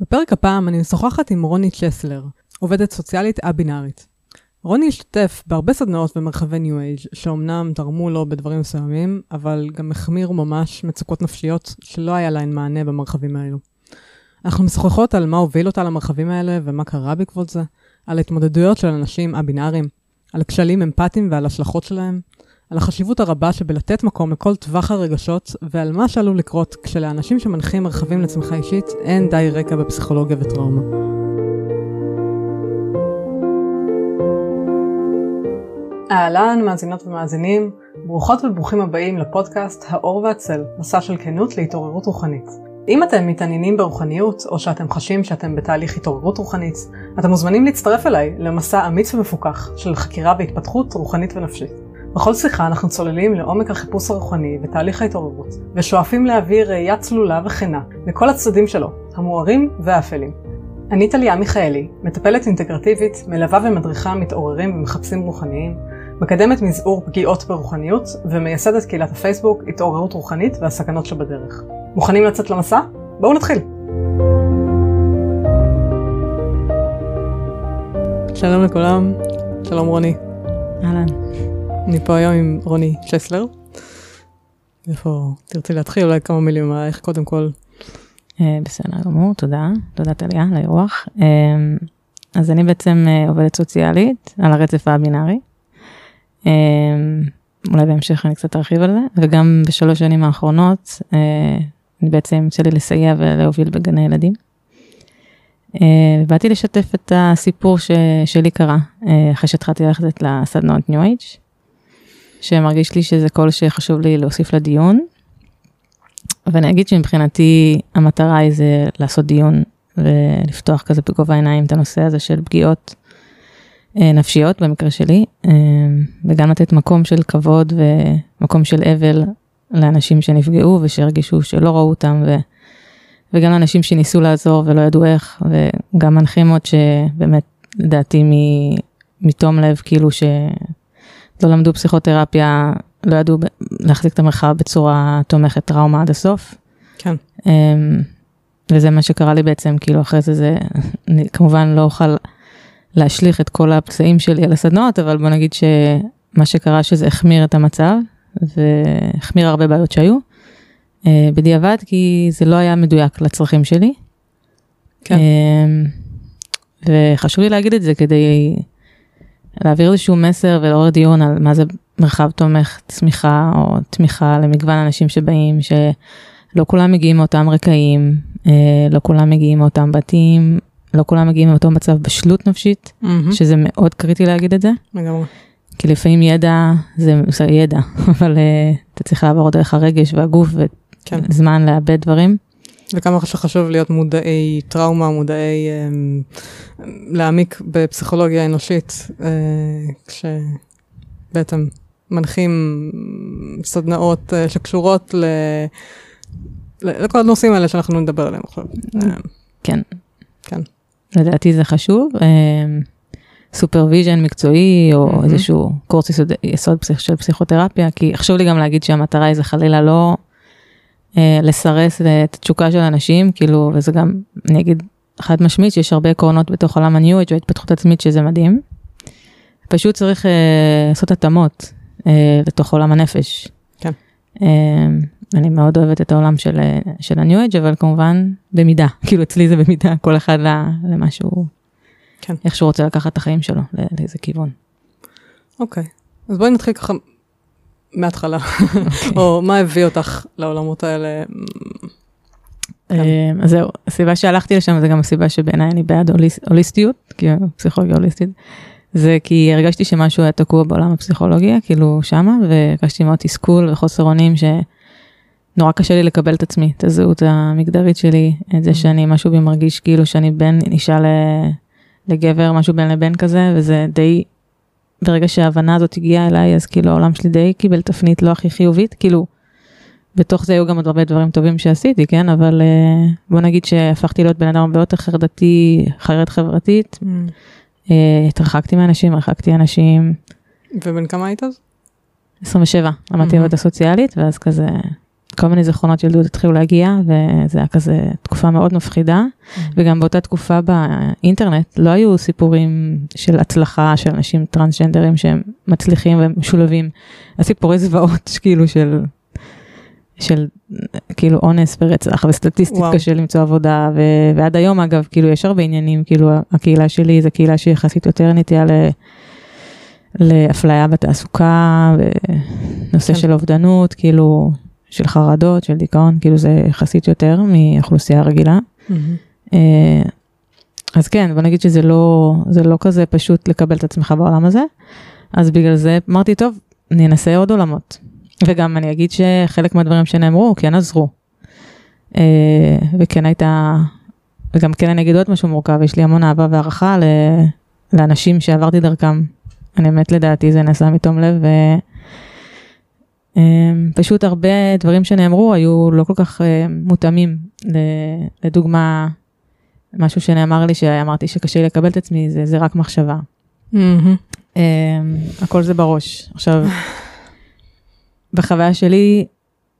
בפרק הפעם אני משוחחת עם רוני צ'סלר, עובדת סוציאלית א-בינארית. רוני השתתף בהרבה סדנאות במרחבי ניו אייג' שאומנם תרמו לו בדברים מסוימים, אבל גם החמירו ממש מצוקות נפשיות שלא היה להן מענה במרחבים האלו. אנחנו משוחחות על מה הוביל אותה למרחבים האלה ומה קרה בעקבות זה, על התמודדויות של אנשים א-בינאריים, על כשלים אמפתיים ועל השלכות שלהם, על החשיבות הרבה שבלתת מקום לכל טווח הרגשות, ועל מה שעלול לקרות כשלאנשים שמנחים מרחבים לצמיחה אישית אין די רקע בפסיכולוגיה וטראומה. אהלן, מאזינות ומאזינים, ברוכות וברוכים הבאים לפודקאסט האור והצל, מסע של כנות להתעוררות רוחנית. אם אתם מתעניינים ברוחניות, או שאתם חשים שאתם בתהליך התעוררות רוחנית, אתם מוזמנים להצטרף אליי למסע אמיץ ומפוקח של חקירה והתפתחות רוחנית ונפשית. בכל שיחה אנחנו צוללים לעומק החיפוש הרוחני ותהליך ההתעוררות, ושואפים להביא ראייה צלולה וכנה לכל הצדדים שלו, המוארים והאפלים. אני טליה מיכאלי, מטפלת אינטגרטיבית, מלווה ומדריכה מתעוררים ומחפשים רוחניים, מקדמת מזעור פגיעות ברוחניות, ומייסדת קהילת הפייסבוק התעוררות רוחנית והסכנות שבדרך. מוכנים לצאת למסע? בואו נתחיל. שלום לכולם, שלום רוני. אהלן. אני פה היום עם רוני צ'סלר. איפה תרצי להתחיל? אולי כמה מילים עלייך קודם כל. אה, בסדר גמור, תודה. תודה טליה על האירוח. אה, אז אני בעצם אה, עובדת סוציאלית על הרצף הבינארי. אולי בהמשך אני קצת ארחיב על זה, וגם בשלוש שנים האחרונות אני בעצם יוצא לי לסייע ולהוביל בגני ילדים. באתי לשתף את הסיפור ש, שלי קרה אחרי שהתחלתי ללכת לסדנאות ניו אייג'. שמרגיש לי שזה כל שחשוב לי להוסיף לדיון. ואני אגיד שמבחינתי המטרה היא זה לעשות דיון ולפתוח כזה בגובה העיניים את הנושא הזה של פגיעות אה, נפשיות במקרה שלי, אה, וגם לתת מקום של כבוד ומקום של אבל לאנשים שנפגעו ושהרגישו שלא ראו אותם, ו, וגם לאנשים שניסו לעזור ולא ידעו איך, וגם מנחים עוד שבאמת לדעתי מתום לב כאילו ש... לא למדו פסיכותרפיה, לא ידעו להחזיק את המרחב בצורה תומכת טראומה עד הסוף. כן. אמ, וזה מה שקרה לי בעצם, כאילו אחרי זה, זה, אני כמובן לא אוכל להשליך את כל הפצעים שלי על הסדנאות, אבל בוא נגיד שמה שקרה שזה החמיר את המצב, והחמיר הרבה בעיות שהיו. אה, בדיעבד, כי זה לא היה מדויק לצרכים שלי. כן. אמ, וחשוב לי להגיד את זה כדי להעביר איזשהו מסר ולעורר דיון על מה זה מרחב תומך צמיחה או תמיכה למגוון אנשים שבאים, שלא כולם מגיעים מאותם רקעים, אה, לא כולם מגיעים מאותם בתים, לא כולם מגיעים מאותו מצב בשלות נפשית, mm-hmm. שזה מאוד קריטי להגיד את זה. לגמרי. כי לפעמים ידע זה ידע, אבל uh, אתה צריך לעבור דרך הרגש והגוף וזמן כן. לאבד דברים. וכמה שחשוב להיות מודעי טראומה, מודעי אה, להעמיק בפסיכולוגיה אנושית, אה, כשבעצם מנחים סדנאות אה, שקשורות ל... לכל הנושאים האלה שאנחנו נדבר עליהם עכשיו. אה, כן. כן. לדעתי זה חשוב. supervision מקצועי או mm-hmm. איזשהו קורס יסוד, יסוד פסיכ, של פסיכותרפיה כי חשוב לי גם להגיד שהמטרה היא זה חלילה לא אה, לסרס את התשוקה של אנשים, כאילו, וזה גם, אני אגיד חד משמעית שיש הרבה עקרונות בתוך עולם הניו אייג' וההתפתחות עצמית שזה מדהים. פשוט צריך אה, לעשות התאמות אה, לתוך עולם הנפש. כן. אה, אני מאוד אוהבת את העולם של, אה, של הניו-אג' אבל כמובן במידה, כאילו אצלי זה במידה, כל אחד למה שהוא, כן. איך שהוא רוצה לקחת את החיים שלו, לאיזה כיוון. אוקיי, אז בואי נתחיל ככה מההתחלה, אוקיי. או מה הביא אותך לעולמות האלה? כן. אה, אז זהו, הסיבה שהלכתי לשם זה גם הסיבה שבעיניי אני בעד הוליסטיות, כי פסיכולוגיה הוליסטית, זה כי הרגשתי שמשהו היה תקוע בעולם הפסיכולוגיה, כאילו שמה, והרגשתי מאוד תסכול וחוסר אונים שנורא קשה לי לקבל את עצמי, את הזהות המגדרית שלי, את זה mm. שאני משהו בי מרגיש כאילו שאני בין אישה לגבר, משהו בין לבין כזה, וזה די ברגע שההבנה הזאת הגיעה אליי, אז כאילו העולם שלי די קיבל תפנית לא הכי חיובית, כאילו, בתוך זה היו גם עוד הרבה דברים טובים שעשיתי, כן, אבל uh, בוא נגיד שהפכתי להיות בן אדם הרבה יותר חרדתי, חרד חברתית, mm. uh, התרחקתי מאנשים, הרחקתי אנשים. ובן כמה היית אז? 27, למדתי mm-hmm. עבודה סוציאלית, ואז כזה כל מיני זיכרונות ילדות התחילו להגיע, וזה היה כזה תקופה מאוד מפחידה, וגם באותה תקופה באינטרנט לא היו סיפורים של הצלחה של אנשים טרנסג'נדרים שהם מצליחים ומשולבים, הסיפורי זוועות כאילו של, של כאילו אונס ורצח וסטטיסטית וואו. קשה למצוא עבודה, ו, ועד היום אגב, כאילו יש הרבה עניינים, כאילו הקהילה שלי זו קהילה שהיא יחסית יותר נטייה ל... לאפליה בתעסוקה, ונושא כן. של אובדנות, כאילו, של חרדות, של דיכאון, כאילו זה יחסית יותר מאוכלוסייה רגילה. אה, אז כן, בוא נגיד שזה לא, זה לא כזה פשוט לקבל את עצמך בעולם הזה. אז בגלל זה אמרתי, טוב, אני אנסה עוד עולמות. וגם אני אגיד שחלק מהדברים שנאמרו כן עזרו. אה, וכן הייתה, וגם כן אני אגיד עוד משהו מורכב, יש לי המון אהבה והערכה לאנשים שעברתי דרכם. אני באמת לדעתי זה נעשה מתום לב, ופשוט הרבה דברים שנאמרו היו לא כל כך אה, מותאמים. לדוגמה, משהו שנאמר לי שאמרתי שקשה לי לקבל את עצמי, זה, זה רק מחשבה. Um, הכל זה בראש. עכשיו, בחוויה שלי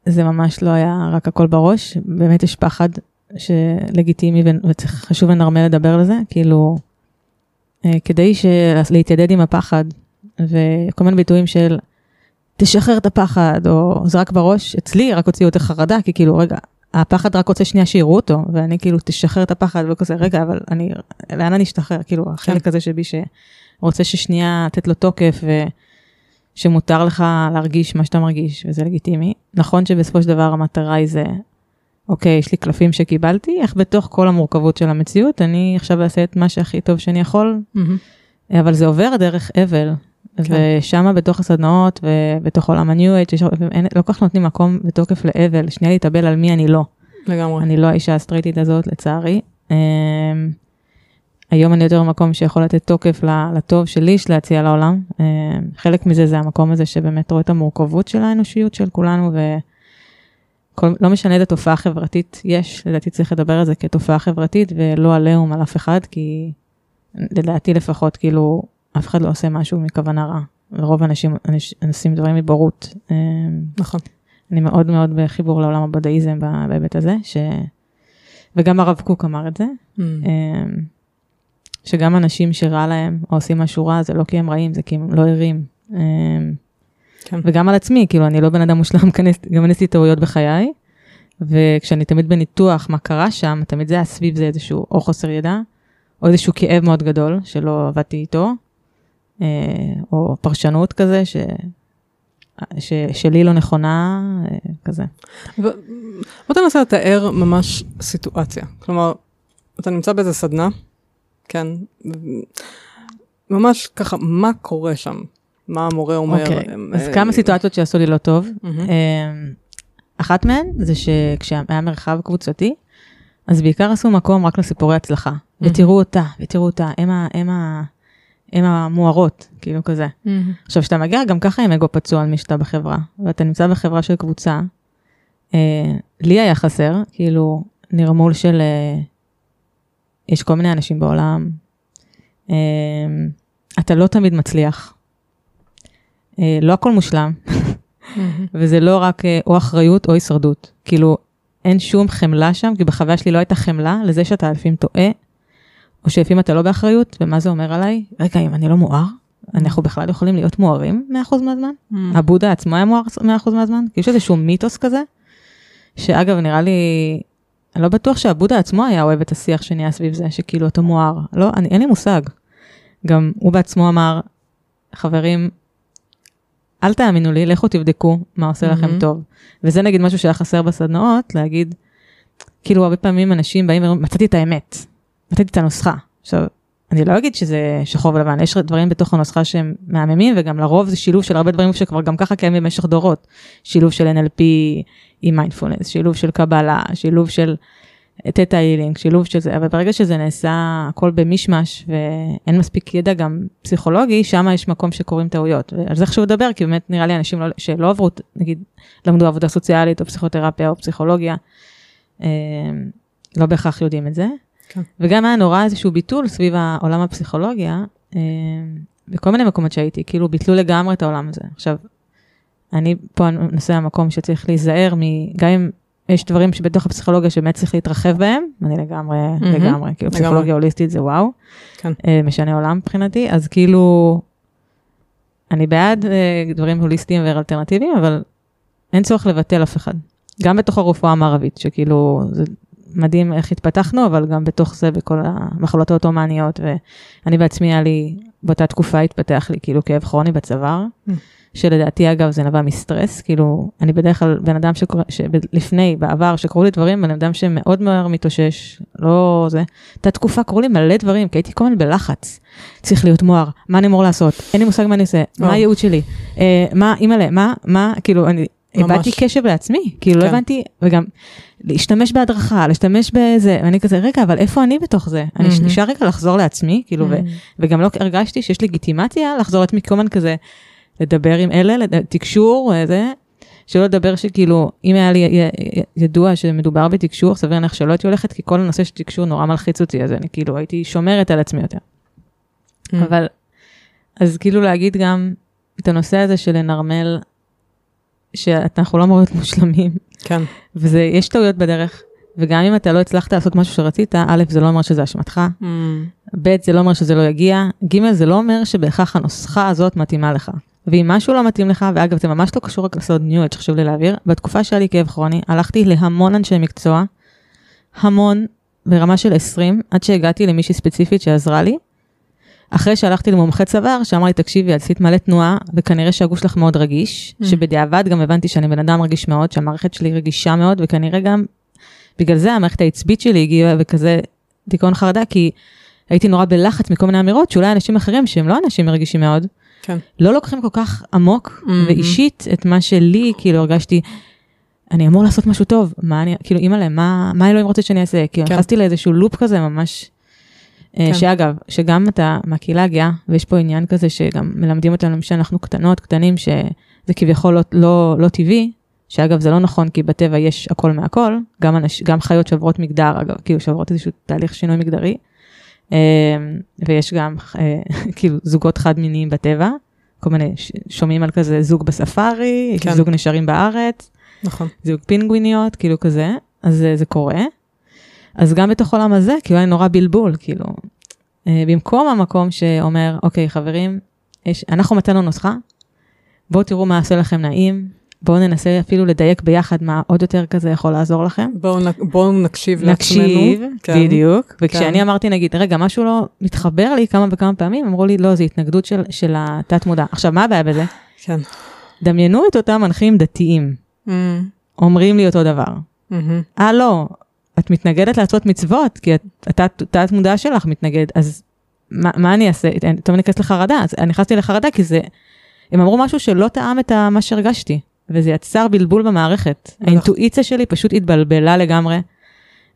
זה ממש לא היה רק הכל בראש, באמת יש פחד שלגיטימי וחשוב לנרמל לדבר על זה, כאילו, uh, כדי להתיידד עם הפחד, וכל מיני ביטויים של תשחרר את הפחד, או זה רק בראש, אצלי רק הוציאו יותר חרדה, כי כאילו, רגע, הפחד רק רוצה שנייה שיראו אותו, ואני כאילו, תשחרר את הפחד, וכזה, רגע, אבל אני, לאן אני אשתחרר? כאילו, החלק הזה שבי ש... רוצה ששנייה לתת לו תוקף ושמותר לך להרגיש מה שאתה מרגיש וזה לגיטימי. נכון שבסופו של דבר המטרה היא זה, אוקיי, יש לי קלפים שקיבלתי, איך בתוך כל המורכבות של המציאות אני עכשיו אעשה את מה שהכי טוב שאני יכול, מהמם. אבל זה עובר דרך אבל. כן. ושם בתוך הסדנאות ובתוך עולם ה-new age, לא כל כך נותנים מקום ותוקף לאבל, שנייה להתאבל על מי אני לא. לגמרי. אני לא האישה הסטרייטית הזאת לצערי. אמ, היום אני יותר במקום שיכול לתת תוקף לטוב שלי יש להציע לעולם. אמ, חלק מזה זה המקום הזה שבאמת רואה את המורכבות של האנושיות של כולנו ולא משנה איזה תופעה חברתית יש, לדעתי צריך לדבר על זה כתופעה חברתית ולא עליהום על אף אחד, כי לדעתי לפחות כאילו אף אחד לא עושה משהו מכוונה רע. לרוב האנשים אנש- עושים דברים מבורות. אמ, נכון. אני מאוד מאוד בחיבור לעולם הבודהיזם בהיבט הזה, ש... וגם הרב קוק אמר את זה, מהמם. אמ, שגם אנשים שרע להם או עושים משהו רע זה לא כי הם רעים, זה כי הם לא ערים. אמ, כן. וגם על עצמי, כאילו אני לא בן אדם מושלם, גם אני- עשיתי טעויות בחיי, וכשאני תמיד בניתוח מה קרה שם, תמיד זה היה סביב זה איזשהו או חוסר ידע, או איזשהו כאב מאוד גדול שלא עבדתי איתו, או פרשנות כזה ש... ש... שלי לא נכונה, אה, כזה. ו- בוא תנסה לתאר ממש סיטואציה. כלומר, אתה נמצא באיזה סדנה, כן, ממש ככה, מה קורה שם? מה המורה אומר? אוקיי, אמ, אז אה, כמה סיטואציות שעשו לי לא טוב. אמ, אחת מהן זה שכשהיה מרחב קבוצתי, אז בעיקר עשו מקום רק לסיפורי הצלחה. ותראו אותה, ותראו אותה, הם, ה, הם, ה, הם המוארות, כאילו כזה. מהמם. עכשיו, כשאתה מגיע גם ככה עם אגו פצוע על מי שאתה בחברה, ואתה נמצא בחברה של קבוצה, אה, לי היה חסר, כאילו, נרמול של, אה, יש כל מיני אנשים בעולם, אה, אתה לא תמיד מצליח, אה, לא הכל מושלם, מהמם. וזה לא רק אה, או אחריות או הישרדות. כאילו, אין שום חמלה שם, כי בחוויה שלי לא הייתה חמלה לזה שאתה לפעמים טועה, או שלפעמים אתה לא באחריות, ומה זה אומר עליי? רגע, אם אני לא מואר, אנחנו בכלל יכולים להיות מוארים 100% מהזמן? מהמם. הבודה עצמו היה מואר 100% מהזמן? כי יש איזשהו מיתוס כזה, שאגב, נראה לי, אני לא בטוח שהבודה עצמו היה אוהב את השיח שנהיה סביב זה, שכאילו אתה מואר. לא, אני, אין לי מושג. גם הוא בעצמו אמר, חברים, אל תאמינו לי, לכו תבדקו מה עושה לכם מהמם. טוב. וזה נגיד משהו שהיה חסר בסדנאות, להגיד, כאילו הרבה פעמים אנשים באים ואומרים, מצאתי את האמת, מצאתי את הנוסחה. עכשיו, אני לא אגיד שזה שחור ולבן, יש דברים בתוך הנוסחה שהם מהממים, וגם לרוב זה שילוב של הרבה דברים שכבר גם ככה קיימים במשך דורות. שילוב של NLP עם מיינדפולנס, שילוב של קבלה, שילוב של תטא הילינג, שילוב של זה, אבל ברגע שזה נעשה הכל במישמש ואין מספיק ידע גם פסיכולוגי, שם יש מקום שקורים טעויות. ועל זה חשוב לדבר, כי באמת נראה לי אנשים לא, שלא עברו, נגיד, למדו עבודה סוציאלית או פסיכותרפיה או פסיכולוגיה, אה, לא בהכרח יודעים את זה. כן. וגם היה נורא איזשהו ביטול סביב העולם הפסיכולוגיה, אה, בכל מיני מקומות שהייתי, כאילו ביטלו לגמרי את העולם הזה. עכשיו, אני פה נושא המקום שצריך להיזהר, גם אם יש דברים שבתוך הפסיכולוגיה שבאמת צריך להתרחב בהם, אני לגמרי, mm-hmm. לגמרי, כאילו פסיכולוגיה הוליסטית זה וואו, כן. אה, משנה עולם מבחינתי, אז כאילו, אני בעד אה, דברים הוליסטיים ואלטרנטיביים, אבל אין צורך לבטל אף אחד. גם בתוך הרפואה המערבית, שכאילו, זה מדהים איך התפתחנו, אבל גם בתוך זה, בכל המחלות האוטומניות, ואני בעצמי, היה לי, באותה תקופה התפתח לי כאילו כאב כרוני בצוואר. Mm. שלדעתי אגב זה נבע מסטרס, כאילו אני בדרך כלל בן אדם שקורא, שלפני, בעבר, שקראו לי דברים, בן אדם שמאוד מהר מתאושש, לא זה. הייתה תקופה, קראו לי מלא דברים, כי הייתי כל הזמן בלחץ. צריך להיות מואר, מה אני אמור לעשות? אין לי מושג מה אני עושה, מה הייעוד שלי? אה, מה, אימא'לה, מה, מה, כאילו, אני איבדתי קשב לעצמי, כאילו לא כן. לא הבנתי, וגם להשתמש בהדרכה, להשתמש בזה, ואני כזה, רגע, אבל איפה אני בתוך זה? אני נשאר רגע לחזור לעצמי, כאילו, וגם לא הרגשתי שיש לגיטימציה לחזור לעצמי כל הזמן כזה. לדבר עם אלה, תקשור, זה, שלא לדבר שכאילו, אם היה לי ידוע שמדובר בתקשור, סביר להניח שלא הייתי הולכת, כי כל הנושא של תקשור נורא מלחיץ אותי, אז אני כאילו הייתי שומרת על עצמי יותר. Mm. אבל, אז כאילו להגיד גם את הנושא הזה של לנרמל, שאנחנו לא אמורים להיות מושלמים. כן. וזה, יש טעויות בדרך, וגם אם אתה לא הצלחת לעשות משהו שרצית, א', זה לא אומר שזה אשמתך, mm. ב', זה לא אומר שזה לא יגיע, ג', זה לא אומר שבהכרח הנוסחה הזאת מתאימה לך. ואם משהו לא מתאים לך, ואגב, זה ממש לא קשור רק לסוד ניו חשוב לי להעביר, בתקופה שהיה לי כאב כרוני, הלכתי להמון אנשי מקצוע, המון, ברמה של 20, עד שהגעתי למישהי ספציפית שעזרה לי. אחרי שהלכתי למומחה צוואר, שאמר לי, תקשיבי, עשית מלא תנועה, וכנראה שהגוש שלך מאוד רגיש, mm. שבדיעבד גם הבנתי שאני בן אדם רגיש מאוד, שהמערכת שלי רגישה מאוד, וכנראה גם, בגלל זה המערכת העצבית שלי הגיעה בכזה דיכאון חרדה, כי הייתי נורא בלחץ מכל מיני אמירות, שאולי אנשים אחרים, שהם לא אנשים רגישים מאוד, כן. לא לוקחים כל כך עמוק mm-hmm. ואישית את מה שלי, כאילו הרגשתי, אני אמור לעשות משהו טוב, מה אני, כאילו אימא'לה, מה, מה אלוהים רוצה שאני אעשה? כאילו כן. נכנסתי לאיזשהו לופ כזה ממש, כן. שאגב, שגם אתה מהקהילה הגאה, ויש פה עניין כזה שגם מלמדים אותנו שאנחנו קטנות, קטנים, שזה כביכול לא, לא, לא טבעי, שאגב זה לא נכון כי בטבע יש הכל מהכל, גם, אנש, גם חיות שעוברות מגדר, אגב, כאילו שעוברות איזשהו תהליך שינוי מגדרי. אמ, ויש גם אה, כאילו זוגות חד מיניים בטבע, כל מיני, שומעים על כזה זוג בספארי, כן. זוג נשארים בארץ, נכון. זוג פינגוויניות, כאילו כזה, אז זה, זה קורה. אז גם בתוך העולם הזה, כאילו היה נורא בלבול, כאילו, אה, במקום המקום שאומר, אוקיי חברים, יש, אנחנו מצאנו נוסחה, בואו תראו מה עושה לכם נעים, בואו ננסה אפילו לדייק ביחד מה עוד יותר כזה יכול לעזור לכם. בואו בוא נקשיב לעצמנו. נקשיב, כן, בדיוק. וכשאני כן. אמרתי נגיד, רגע, משהו לא מתחבר לי כמה וכמה פעמים, אמרו לי, לא, זו התנגדות של, של התת מודע. עכשיו, מה הבעיה בזה? כן. דמיינו את אותם מנחים דתיים, mm. אומרים לי אותו דבר. Mm-hmm. אה, לא, את מתנגדת לעשות מצוות, כי התת מודע שלך מתנגד, אז מה, מה אני אעשה? טוב, אני אכנס לחרדה. אז אני נכנסתי לחרדה כי זה, הם אמרו משהו שלא טעם את מה שהרגשתי. וזה יצר בלבול במערכת. האינטואיציה שלי פשוט התבלבלה לגמרי.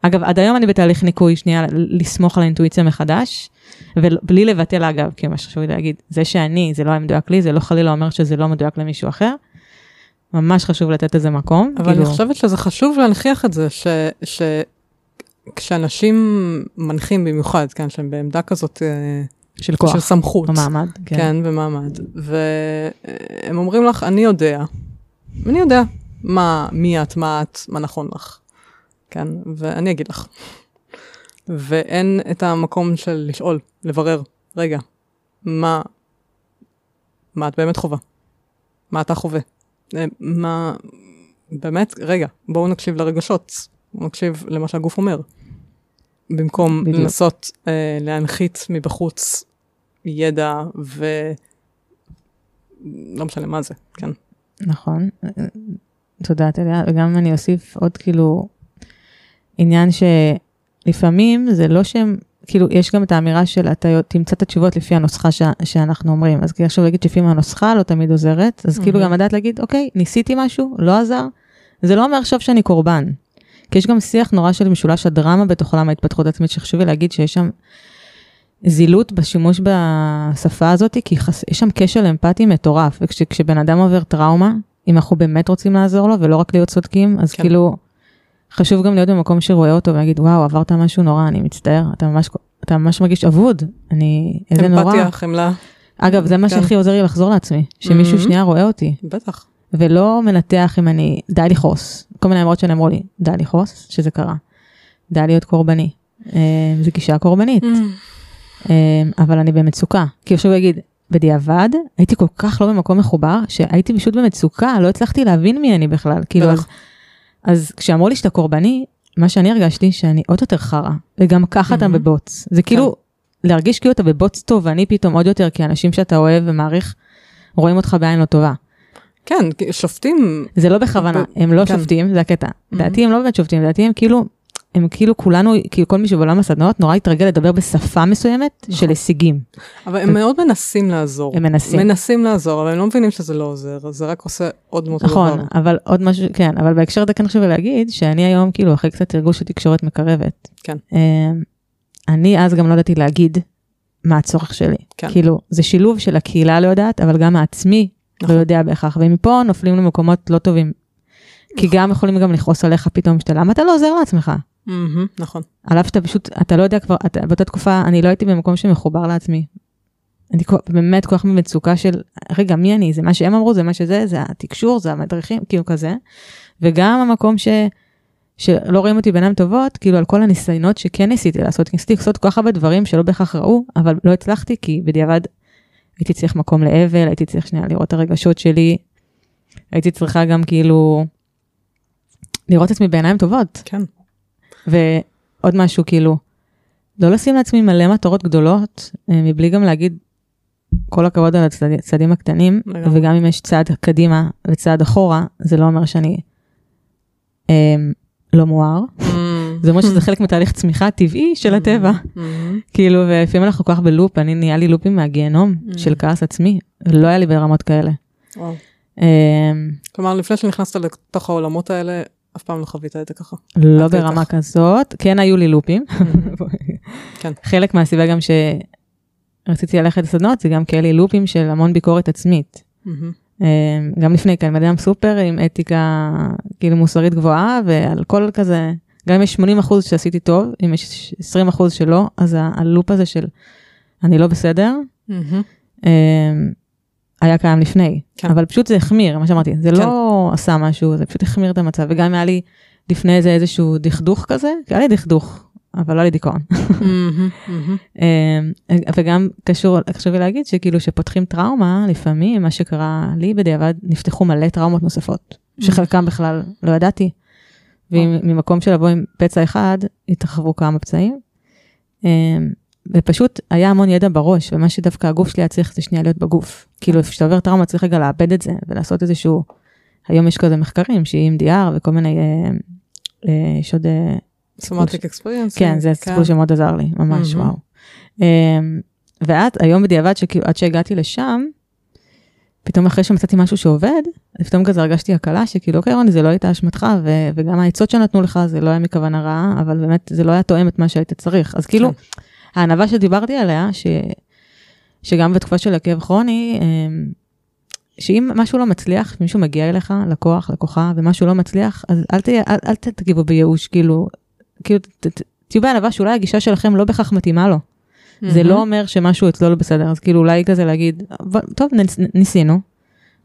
אגב, עד היום אני בתהליך ניקוי, שנייה, לסמוך על האינטואיציה מחדש, ובלי לבטל אגב, כי מה שחשוב לי להגיד, זה שאני, זה לא היה מדויק לי, זה לא חלילה אומר שזה לא מדויק למישהו אחר. ממש חשוב לתת לזה מקום. אבל כאילו... אני חושבת שזה חשוב להנכיח את זה, ש... כשאנשים מנחים במיוחד, כן, שהם בעמדה כזאת... אה, של כוח. של סמכות. ומעמד. כן. כן, ומעמד. והם אומרים לך, אני יודע, אני יודע מה, מי את, מה את, מה נכון לך. כן, ואני אגיד לך. ואין את המקום של לשאול, לברר, רגע, מה, מה את באמת חווה? מה אתה חווה? אה, מה, באמת, רגע, בואו נקשיב לרגשות, נקשיב למה שהגוף אומר. במקום בדיוק. לנסות אה, להנחית מבחוץ ידע ו... לא משנה מה זה, כן. נכון, תודה טליה, וגם אני אוסיף עוד כאילו עניין שלפעמים זה לא שהם, כאילו יש גם את האמירה של אתה תמצא את התשובות לפי הנוסחה ש, שאנחנו אומרים, אז כאילו עכשיו להגיד שלפעמים הנוסחה לא תמיד עוזרת, אז כאילו גם לדעת להגיד אוקיי, ניסיתי משהו, לא עזר, זה לא אומר עכשיו שאני קורבן. כי יש גם שיח נורא של משולש הדרמה בתוך עולם ההתפתחות העצמית, שחשוב לי להגיד שיש שם זילות בשימוש בשפה הזאת, כי חס... יש שם כשל אמפתי מטורף, וכשבן אדם עובר טראומה, אם אנחנו באמת רוצים לעזור לו ולא רק להיות צודקים, אז כן. כאילו, חשוב גם להיות במקום שרואה אותו ולהגיד, וואו, עברת משהו נורא, אני מצטער, אתה ממש, אתה ממש מרגיש אבוד, אני, איזה נורא. אמפתיה, חמלה. אגב, זה מה כן. שהכי עוזר לי לחזור לעצמי, שמישהו mm-hmm. שנייה רואה אותי. בטח. ולא מנתח אם אני, די לכעוס. כל מיני אמירות שנאמרו לי, די לכעוס, שזה קרה. די להיות קורבני. אה, זו גישה קורבנית. אה, אבל אני במצוקה. כי עכשיו הוא יגיד, בדיעבד, הייתי כל כך לא במקום מחובר, שהייתי פשוט במצוקה, לא הצלחתי להבין מי אני בכלל. כאילו, אז. אז כשאמרו לי שאתה קורבני, מה שאני הרגשתי, שאני עוד יותר חרא, וגם ככה אתה מהמם. בבוץ. זה כאילו, להרגיש כאילו אתה בבוץ טוב, ואני פתאום עוד יותר, כי אנשים שאתה אוהב ומעריך, רואים אותך בעין לא טובה. כן, שופטים, זה לא בכוונה, ב- הם לא כן. שופטים, זה הקטע. Mhm. לדעתי הם לא באמת שופטים, לדעתי הם כאילו, הם כאילו כולנו, כאילו כל מי שבעולם הסדנאות נורא התרגל לדבר בשפה מסוימת נכון. של הישגים. אבל הם מאוד מנסים לעזור. הם מנסים. מנסים לעזור, אבל הם לא מבינים שזה לא עוזר, זה רק עושה עוד מאותו דבר. נכון, אבל עוד משהו, כן, אבל בהקשר הזה כן חשוב להגיד שאני היום כאילו אחרי קצת תרגול של תקשורת מקרבת. כן. אמ, אני אז גם לא ידעתי להגיד מה הצורך שלי. כן. כאילו, זה שילוב של הקהילה לא יודעת, אבל גם העצמי נכון. לא יודע בהכרח, ומפה נופלים למקומות לא טובים. כי נכון. גם יכולים גם לכעוס עליך פתאום שאתה, למה אתה לא עוזר לעצמך? מהמם, נכון. על אף שאתה פשוט, אתה לא יודע כבר, אתה, באותה תקופה אני לא הייתי במקום שמחובר לעצמי. אני כל- באמת כל כך במצוקה של, רגע, מי אני? זה מה שהם אמרו, זה מה שזה, זה התקשור, זה המדריכים, כאילו כזה. וגם המקום ש, שלא רואים אותי בעיניים טובות, כאילו על כל הניסיונות שכן ניסיתי לעשות, כי ניסיתי לעשות כל כך הרבה דברים שלא בהכרח ראו, אבל לא הצלחתי, כי בדיעבד הייתי צריך מקום לאבל, הייתי צריך שנייה לראות את הרגשות שלי, הייתי צריכה גם כאילו לראות את עצמי בעיניים טובות. כן. ועוד משהו, כאילו, לא לשים לעצמי מלא מטרות גדולות, אה, מבלי גם להגיד כל הכבוד על הצד- הצעדים הקטנים, לגמרי. וגם אם יש צעד קדימה וצעד אחורה, זה לא אומר שאני אה, לא מואר. זה אומר שזה חלק מתהליך צמיחה טבעי של הטבע. מהמם. כאילו, ולפעמים אנחנו כל כך בלופ, אני נהיה לי לופים מהגיהנום Mm. של כעס עצמי, לא היה לי ברמות כאלה. אה, כלומר, לפני שנכנסת לתוך העולמות האלה, אף פעם לא חווית את זה ככה. לא ברמה. כזאת, כן היו לי לופים. כן. חלק מהסיבה גם שרציתי ללכת לסדנות זה גם כי היה לי לופים של המון ביקורת עצמית. מהמם. אה, גם לפני כן, בן אדם סופר עם אתיקה כאילו מוסרית גבוהה ועל כל כזה, גם אם יש 80 אחוז שעשיתי טוב, אם יש 20 אחוז שלא, אז הלופ הזה של אני לא בסדר. אה, היה קיים לפני, כן. אבל פשוט זה החמיר, מה שאמרתי, זה לא עשה משהו, זה פשוט החמיר את המצב, וגם היה לי לפני זה איזשהו דכדוך כזה, היה לי דכדוך, אבל לא היה לי דיכאון. אה, וגם קשור, חשוב לי להגיד שכאילו שפותחים טראומה, לפעמים מה שקרה לי בדיעבד, נפתחו מלא טראומות נוספות, שחלקם בכלל לא ידעתי. וממקום של לבוא עם פצע אחד, התרחבו כמה פצעים. אה, ופשוט היה המון ידע בראש, ומה שדווקא הגוף שלי היה צריך זה שנייה להיות בגוף. כאילו, איפה שאתה עובר טראומה צריך רגע לאבד את זה, ולעשות איזשהו, היום יש כזה מחקרים, שהיא MDR וכל מיני, יש עוד סומטיק אקספריאנס. כן, זה טיפול שמאוד עזר לי, ממש, מהמם. וואו. אמ, ואת, היום בדיעבד, עד שהגעתי לשם, פתאום אחרי שמצאתי משהו שעובד, פתאום כזה הרגשתי הקלה, שכאילו, אוקיי, רוני, זה לא הייתה אשמתך, ו- וגם העצות שנתנו לך, זה לא היה מכוונה רעה, אבל באמת, זה לא היה תואם את מה שהיית צריך. אז כאילו, הענווה שדיברתי עליה, ש... שגם בתקופה של הכאב כרוני, אמ, שאם משהו לא מצליח, מישהו מגיע אליך, לקוח, לקוחה, ומשהו לא מצליח, אז אל, תהיה, אל, אל תגיבו בייאוש, כאילו, כאילו, תהיו בענווה שאולי הגישה שלכם לא בהכרח מתאימה לו. זה לא אומר שמשהו אצלו לא בסדר, אז כאילו אולי כזה להגיד, "אבל- טוב, נס- ניסינו,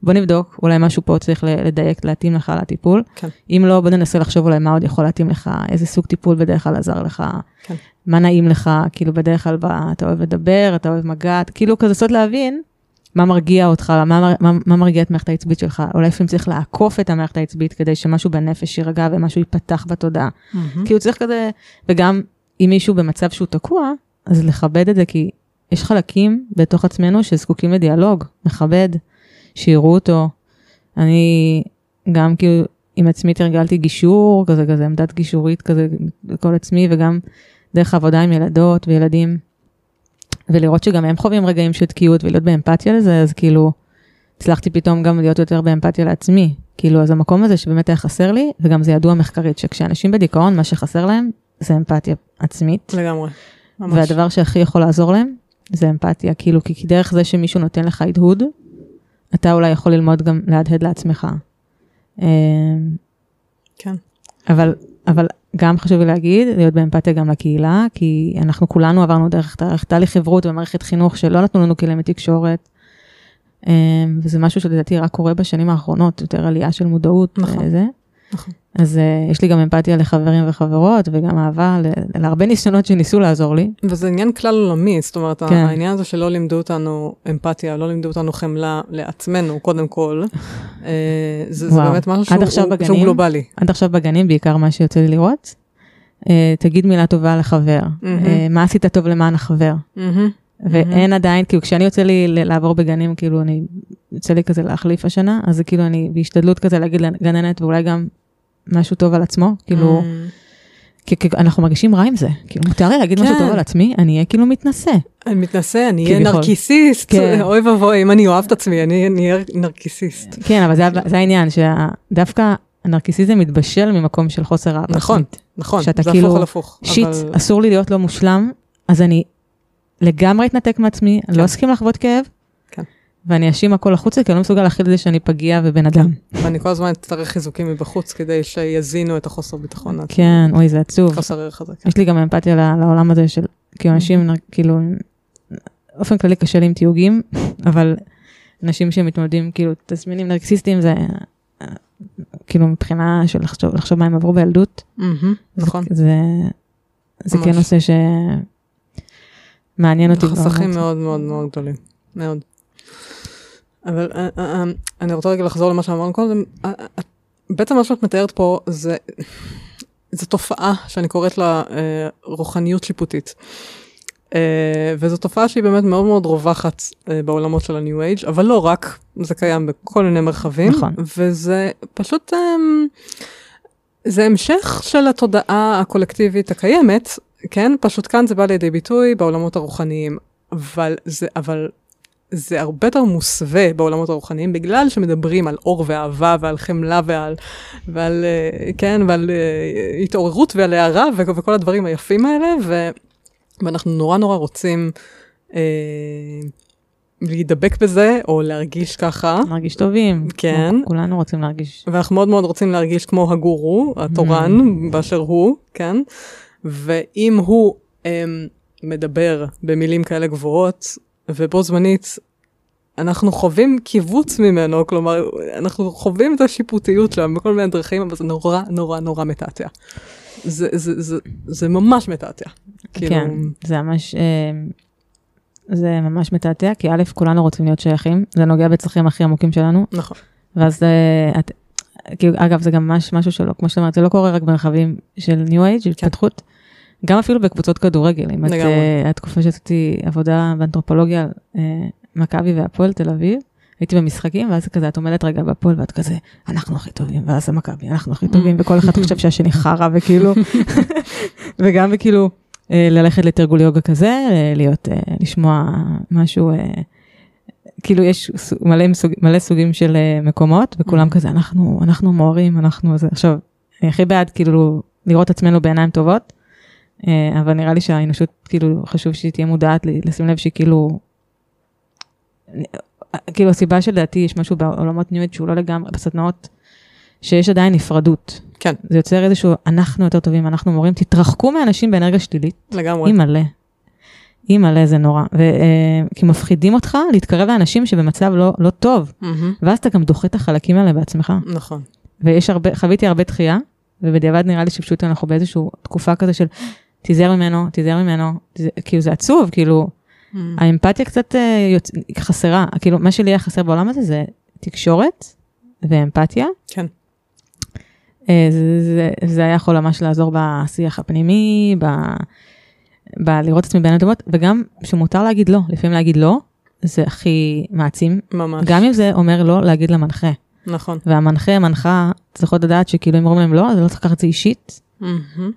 בוא נבדוק, אולי משהו פה צריך לדייק, להתאים לך לטיפול. כן. אם לא, בוא ננסה לחשוב אולי מה עוד יכול להתאים לך, איזה סוג טיפול בדרך כלל עזר לך, כן. מה נעים לך, כאילו בדרך כלל ב- אתה אוהב לדבר, אתה אוהב מגעת, כאילו כזה לנסות להבין מה מרגיע אותך, מה, מה, מה מרגיע את מערכת העצבית שלך, אולי לפעמים צריך לעקוף את המערכת העצבית כדי שמשהו בנפש יירגע ומשהו ייפתח בתודעה. מהמם. כאילו צריך כזה, וגם אם מישהו במצב שהוא תקוע, אז לכבד את זה, כי יש חלקים בתוך עצמנו שזקוקים לדיאלוג, מכבד, שיראו אותו. אני גם כאילו עם עצמי תרגלתי גישור, כזה כזה עמדת גישורית כזה בכל עצמי, וגם דרך עבודה עם ילדות וילדים, ולראות שגם הם חווים רגעים של תקיעות ולהיות באמפתיה לזה, אז כאילו הצלחתי פתאום גם להיות יותר באמפתיה לעצמי. כאילו, אז המקום הזה שבאמת היה חסר לי, וגם זה ידוע מחקרית, שכשאנשים בדיכאון, מה שחסר להם זה אמפתיה עצמית. לגמרי. ממש. והדבר שהכי יכול לעזור להם זה אמפתיה, כאילו, כי דרך זה שמישהו נותן לך הדהוד, אתה אולי יכול ללמוד גם להדהד לעצמך. אמ, כן. אבל, אבל גם חשוב לי להגיד, להיות באמפתיה גם לקהילה, כי אנחנו כולנו עברנו דרך תהליך, חברות ומערכת חינוך שלא נתנו לנו כלים לתקשורת. אה, וזה משהו שלדעתי רק קורה בשנים האחרונות, יותר עלייה של מודעות. נכון. וזה. נכון. אז uh, יש לי גם אמפתיה לחברים וחברות וגם אהבה ל- להרבה ניסיונות שניסו לעזור לי. וזה עניין כלל עולמי, זאת אומרת, כן. העניין הזה שלא לימדו אותנו אמפתיה, לא לימדו אותנו חמלה לעצמנו, קודם כל, אה, זה, זה. באמת משהו שהוא, עכשיו שהוא בגנים? גלובלי. עד עכשיו בגנים בעיקר מה שיוצא לי לראות. Uh, תגיד מילה טובה לחבר, מהמם. uh, מה עשית טוב למען החבר. מהמם. ואין עדיין, כאילו כשאני יוצא לי לעבור בגנים, כאילו אני, יוצא לי כזה להחליף השנה, אז זה כאילו אני בהשתדלות כזה להגיד לגננת ואולי גם משהו טוב על עצמו, כאילו, Mm. כי, כי אנחנו מרגישים רע עם זה, כאילו מותר לי להגיד משהו כן. טוב על עצמי, אני אהיה כאילו מתנשא. אני מתנשא, אני אהיה. נרקיסיסט, כן. אוי ואבוי, אם אני אוהב את עצמי, אני אהיה נרקיסיסט. כן, אבל זה, זה העניין, שדווקא הנרקיסיזם מתבשל ממקום של חוסר אהבה נכון. נכון, שאתה זה כאילו, הפוך על הפוך. שיט, אבל- אסור לי להיות לא מושלם, אז אני לגמרי אתנתק מעצמי, אני כן. לא אסכים לחוות כאב, כן. ואני אשים הכל החוצה, כי אני לא מסוגל להכיל את זה שאני פגיע ובן אדם. ואני כל הזמן אצטרך חיזוקים מבחוץ כדי שיזינו את החוסר ביטחון העצמי. כן, אוי, זה עצוב. חוסר ערך הזה, כן. יש לי גם אמפתיה לעולם הזה של, כאילו אנשים, כאילו, באופן כללי קשה לי עם תיוגים, אבל אנשים שמתמודדים, כאילו, תסמינים נרקסיסטיים זה, כאילו, מבחינה של לחשוב, לחשוב מה הם עברו בילדות, מהמם, נכון. זה, זה כן. נושא שמעניין אותי. חסכים. מאוד מאוד מאוד גדולים, מאוד. אבל אה, אה, אה, אני רוצה רגע לחזור למה שאמרנו קודם. בעצם מה שאת מתארת פה זה, זו תופעה שאני קוראת לה אה, רוחניות שיפוטית. אה, וזו תופעה שהיא באמת מאוד מאוד רווחת אה, בעולמות של ה-New Age, אבל לא רק, זה קיים בכל מיני מרחבים. נכון. וזה פשוט, אה, זה המשך של התודעה הקולקטיבית הקיימת, כן? פשוט כאן זה בא לידי ביטוי בעולמות הרוחניים, אבל זה, אבל זה הרבה יותר מוסווה בעולמות הרוחניים, בגלל שמדברים על אור ואהבה ועל חמלה ועל, ועל אה, כן, ועל אה, התעוררות ועל הערה ו- וכל הדברים היפים האלה, ו, ואנחנו נורא נורא רוצים אה, להידבק בזה, או להרגיש ככה. להרגיש טובים. כן. כולנו רוצים להרגיש. ואנחנו מאוד מאוד רוצים להרגיש כמו הגורו, התורן, באשר הוא, כן? ואם הוא um, מדבר במילים כאלה גבוהות, ובו זמנית אנחנו חווים קיבוץ ממנו, כלומר, אנחנו חווים את השיפוטיות שם בכל מיני דרכים, אבל זה נורא נורא נורא מתעתע. זה, זה, זה, זה ממש מתעתע. כאילו, כן, זה ממש, זה ממש מתעתע, כי א', כולנו רוצים להיות שייכים, זה נוגע בצרכים הכי עמוקים שלנו, נכון. ואז אה, את, כאילו, אגב, זה גם ממש משהו שלא, כמו שאת אומרת, זה לא קורה רק במרחבים של ניו אייג', של התפתחות, גם אפילו בקבוצות כדורגל, אם את. אה, התקופה שעשיתי עבודה באנתרופולוגיה, אה, מכבי והפועל תל אביב, הייתי במשחקים, ואז כזה, את עומדת רגע בהפועל, ואת כזה, אנחנו הכי טובים, ואז זה מכבי, אנחנו הכי טובים, וכל אחד חושב שהשני חרא, וכאילו, וגם וכאילו, אה, ללכת לתרגול יוגה כזה, להיות, לשמוע משהו, כאילו יש מלא, מלא סוגים של מקומות, וכולם כזה, אנחנו, אנחנו מוהרים, אנחנו זה. עכשיו, אני הכי בעד כאילו לראות עצמנו בעיניים טובות, אבל נראה לי שהאנושות, כאילו, חשוב שהיא תהיה מודעת, לשים לב שהיא כאילו, כאילו הסיבה שלדעתי יש משהו בעולמות ניו שהוא לא לגמרי, בסדנאות, שיש עדיין נפרדות. כן, זה יוצר איזשהו, אנחנו יותר טובים, אנחנו מורים, תתרחקו מאנשים באנרגיה שלילית. לגמרי. אימא'לה. אימא'לה זה נורא. ו, אה, כי מפחידים אותך להתקרב לאנשים שבמצב לא, לא טוב, מהמם, ואז אתה גם דוחה את החלקים האלה בעצמך. נכון. ויש הרבה, חוויתי הרבה דחייה, ובדיעבד נראה לי שפשוט אנחנו באיזושהי תקופה כזה של תיזהר ממנו, תיזהר ממנו, תיזהר, כאילו זה עצוב, כאילו מהמם. האמפתיה קצת אה, יוצ... חסרה, כאילו מה שלי היה חסר בעולם הזה זה תקשורת ואמפתיה. כן. אה, זה, זה, זה היה יכול ממש לעזור בשיח הפנימי, ב, בלראות את עצמי בעיניים טובות, וגם שמותר להגיד לא, לפעמים להגיד לא, זה הכי מעצים, ממש. גם אם זה אומר לא, להגיד למנחה. נכון. והמנחה, מנחה, צריכות לדעת שכאילו אם אומרים להם לא, אז לא צריך לקחת את זה אישית.